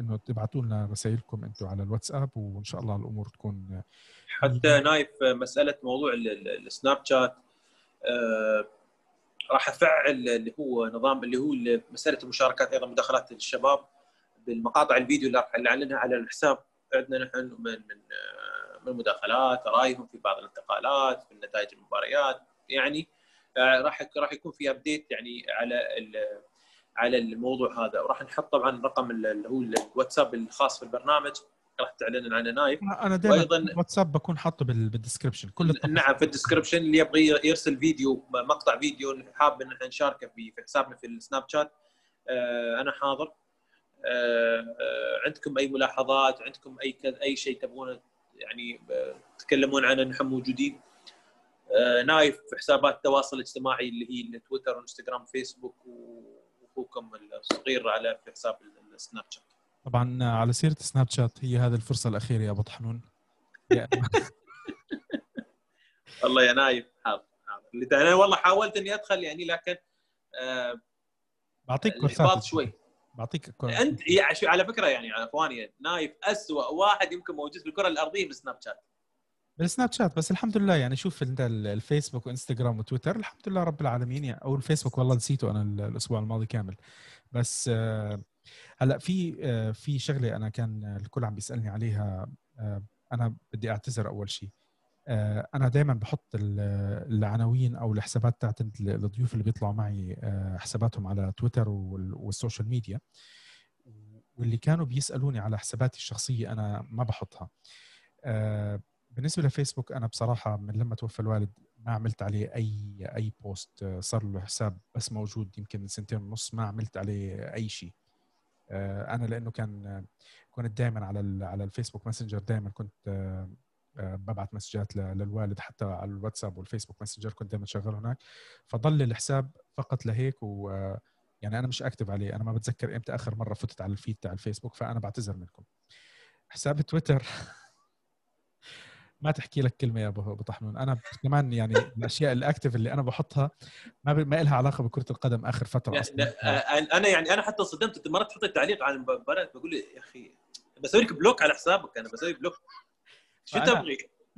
إنه تبعتوا لنا رسائلكم أنتم على الواتساب وإن شاء الله الأمور تكون حتى نايف مسألة موضوع ال- ال- السناب شات. راح أفعل اللي هو نظام اللي هو ال- مسألة المشاركات أيضا مداخلات الشباب بالمقاطع الفيديو اللي راح نعلنها على الحساب. عندنا نحن من من آه، من مداخلات رأيهم في بعض الانتقالات في نتائج المباريات. يعني آه، راح راح يكون في update يعني على على الموضوع هذا. وراح نحط طبعا رقم ال- اللي هو الواتساب الخاص في البرنامج. راح تعلن عنه نايف أنا دائما وأيضاً- واتساب بكون حاطه بال- بال description كل التفاصيل. نعم في ال description اللي يبغى يرسل فيديو مقطع فيديو حاب إن إحنا نشاركه في حسابنا في السناب شات. آه، أنا حاضر. آه، عندكم أي ملاحظات؟ عندكم أي كذا أي شيء تبغون يعني آه، تتكلمون عنه نحن موجودين؟ آه، نايف في حسابات التواصل الاجتماعي اللي هي تويتر وانستغرام فيسبوك وأخوكم الصغير على في حساب السناب شات. طبعا على سيرة سناب شات هي هذه الفرصة الأخيرة يا أبو طحنون. والله يا نايف حاضر حاضر. أنا والله حاولت إني أدخل يعني لكن آه، بعطيك كورسات شوي. بعطيك كور- أنت على فكرة يعني على اخواني نايف اسوء واحد يمكن موجود في الكره الارضيه بالسناب شات. بالسناب شات بس الحمد لله يعني شوف انت ال- الفيسبوك وإنستغرام وتويتر الحمد لله رب العالمين. يعني أو الفيسبوك والله نسيته أنا ال- الأسبوع الماضي كامل. بس آه، هلأ في آه، في شغلة أنا كان الكل عم بيسألني عليها آه، أنا بدي أعتذر أول شيء آه، أنا دائما بحط ال- العناوين أو الحسابات تاعت ال- الضيوف اللي بيطلعوا معي حساباتهم على تويتر وال- وال social media. واللي كانوا بيسألوني على حساباتي الشخصية أنا ما بحطها. بالنسبة لفيسبوك أنا بصراحة من لما توفى الوالد ما عملت عليه أي أي post صار له حساب بس موجود يمكن سنتين ونص ما عملت عليه أي شيء أنا لأنه كان آه، كنت دائما على على الفيسبوك Messenger دائما كنت آه، آه، ببعت مسجات للوالد حتى على الواتساب والفيسبوك Messenger كنت دائما شغال هناك. فضل الحساب فقط لهيك و آه، يعني أنا مش أكتب عليه. أنا ما بتذكر إمتى آخر مرة فتت على ال feed تاع الفيسبوك فأنا بعتذر منكم. حساب تويتر. ما تحكي لك كلمة يا أبو طحنون. أنا كمان يعني الأشياء ال active اللي أنا بحطها ما ب... ما لها علاقة بكرة القدم آخر فترة أصلا. آه، أنا يعني أنا حتى صدمت. أنت مرات تحط التعليق عن المباراة بقول يا أخي بسوي لك block على حسابك أنا بسوي block. شو تبغي؟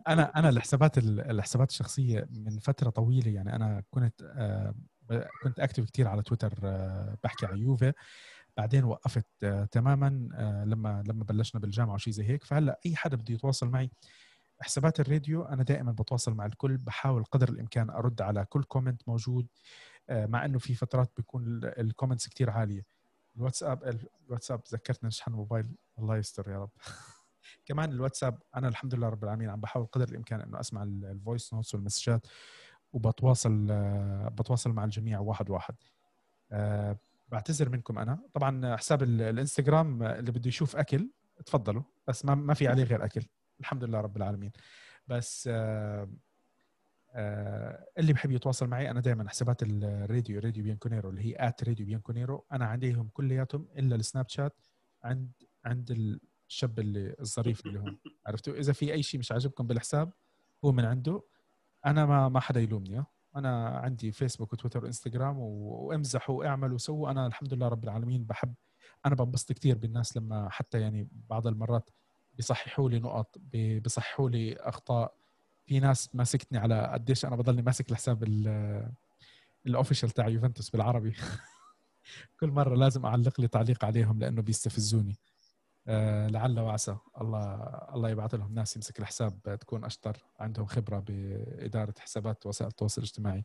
أنا أنا الحسابات ال- الحسابات الشخصية من فترة طويلة يعني أنا كنت آه، كنت active كثير على تويتر آه، بحكي على يوفي. بعدين وقفت آه، تماما آه، لما لما بلشنا بالجامعة وشيء زي هيك. فهلأ أي حدا بده يتواصل معي حسابات الراديو أنا دائما بتواصل مع الكل بحاول قدر الإمكان أرد على كل comment موجود آه، مع إنه في فترات بيكون ال- ال comments كثير عالية. الواتساب الواتساب ذكرتنا نشحن الموبايل الله يستر يا رب. كمان الواتساب أنا الحمد لله رب العالمين عم بحاول قدر الإمكان إنه أسمع ال- ال voice notes والمسجات وبتواصل آه، بتواصل مع الجميع واحد واحد. آه، بعتذر منكم أنا. طبعا حساب ال- الإنستغرام اللي بده يشوف أكل تفضلوا. بس ما في عليه غير أكل. الحمد لله رب العالمين. بس آه، آه، اللي بحب يتواصل معي أنا دائما حسابات الراديو راديو بيانكونيرو اللي هي at راديو بيانكونيرو. أنا عنديهم كلياتهم إلا السناب شات عند عند الشاب اللي الظريف اللي هون عرفتوا؟ إذا في أي شيء مش عاجبكم بالحساب هو من عنده. أنا ما ما حدا يلومني. أنا عندي فيسبوك وتويتر وإنستغرام وامزحوا واعملوا وسووا أنا الحمد لله رب العالمين بحب أنا بنبسط كثير بالناس لما حتى يعني بعض المرات بيصححوا لي نقط بيصححوا لي أخطاء. في ناس ماسكتني على قديش أنا بضلني ماسك الحساب الاوفيشال تاع يوفنتوس بالعربي. كل مرة لازم أعلق لي تعليق عليهم لأنه بيستفزوني. آه لعل وعسى. الله الله يبعث لهم ناس يمسك الحساب تكون أشطر عندهم خبرة بإدارة حسابات وسائل التواصل الاجتماعي.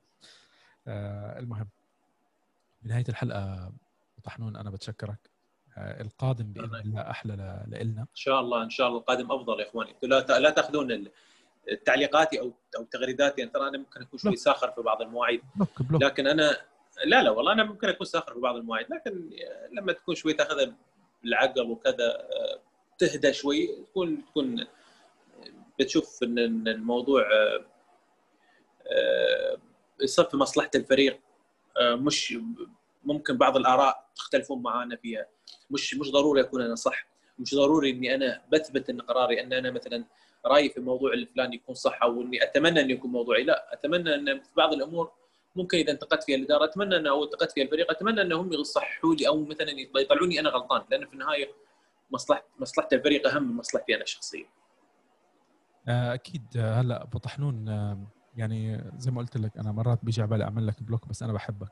آه المهم. بنهايه الحلقة طحنون أنا بتشكرك. القادم بإذن الله أحلى لنا إن شاء الله إن شاء الله القادم أفضل يا إخواني. لا لا تأخذون تعليقاتي أو أو تغريداتي. يعني ترى أنا ممكن أكون شوي ساخر في بعض المواعيد. بلوك. لكن أنا لا لا والله أنا ممكن أكون ساخر في بعض المواعيد. لكن لما تكون شوي تأخذها بالعقل وكذا تهدى شوي تكون تكون بتشوف ان الموضوع يصير في مصلحة الفريق مش ممكن بعض الآراء تختلفون معنا فيها مش مش ضروري أكون أنا صح مش ضروري إني أنا بثبت إن قراري أن أنا مثلا رأيي في الموضوع الفلاني يكون صح أو إني أتمنى انه يكون موضوعي لا أتمنى أن في بعض الأمور ممكن إذا انتقدت فيها الإدارة أتمنى ان أو انتقدت فيها الفريق أتمنى أنهم يصححوا لي أو مثلا يطلعوني أنا غلطان لأن في النهاية مصلحه مصلحة الفريق أهم من مصلحتي أنا شخصيا. آه، أكيد آه، هلأ أبو طحنون آه، يعني زي ما قلت لك أنا مرات بيجي على بالي أعمل لك block بس أنا بحبك.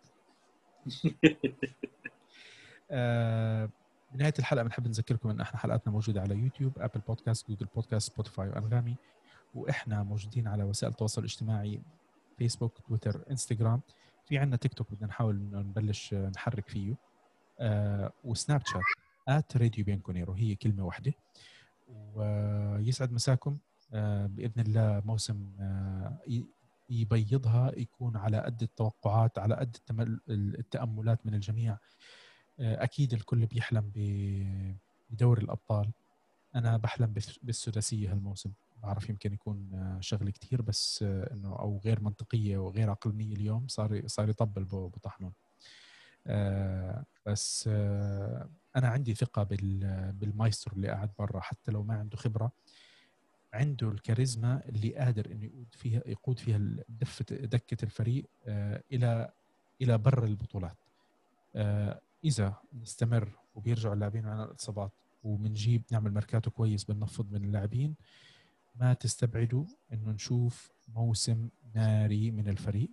بنهايه الحلقة بنحب نذكركم إن إحنا حلقاتنا موجودة على يوتيوب أبل بودكاست جوجل بودكاست سبوتيفاي وأنغامي وإحنا موجودين على وسائل التواصل الاجتماعي فيسبوك تويتر انستغرام في عندنا تيك توك بدنا نحاول نبلش نحرك فيه. آه وسناب شات ات راديو بيانكونيرو هي كلمة واحدة. ويسعد مساكم. آه بإذن الله موسم آه يبيضها يكون على قد التوقعات على قد التأملات من الجميع. آه، أكيد الكل بيحلم بدوري الأبطال. أنا بحلم بالسداسية هالموسم. بعرف يمكن يكون آه، شغله كثير بس آه، إنه أو غير منطقية وغير عقلانية اليوم صار صار يطبل بطحنون. بس أنا عندي ثقة بالمايسترو اللي قاعد برا. حتى لو ما عنده خبرة عنده الكاريزما اللي قادر إنه يقود فيها يقود فيها دفة دكة الفريق إلى إلى بر البطولات. إذا نستمر وبيرجعوا اللاعبين معنا الإصابات وبنجيب نعمل ميركاتو كويس بننفض من اللاعبين ما تستبعدوا إنه نشوف موسم ناري من الفريق.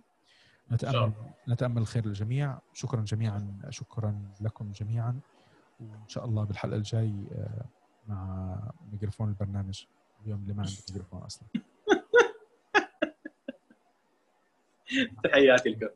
نتأمل نتأمل الخير للجميع. شكرا جميعا شكرا لكم جميعا. وإن شاء الله بالحلقة الجاي آه، مع ميكروفون البرنامج. اليوم اللي ما عنده ميكروفون أصلا. تحياتي لكم.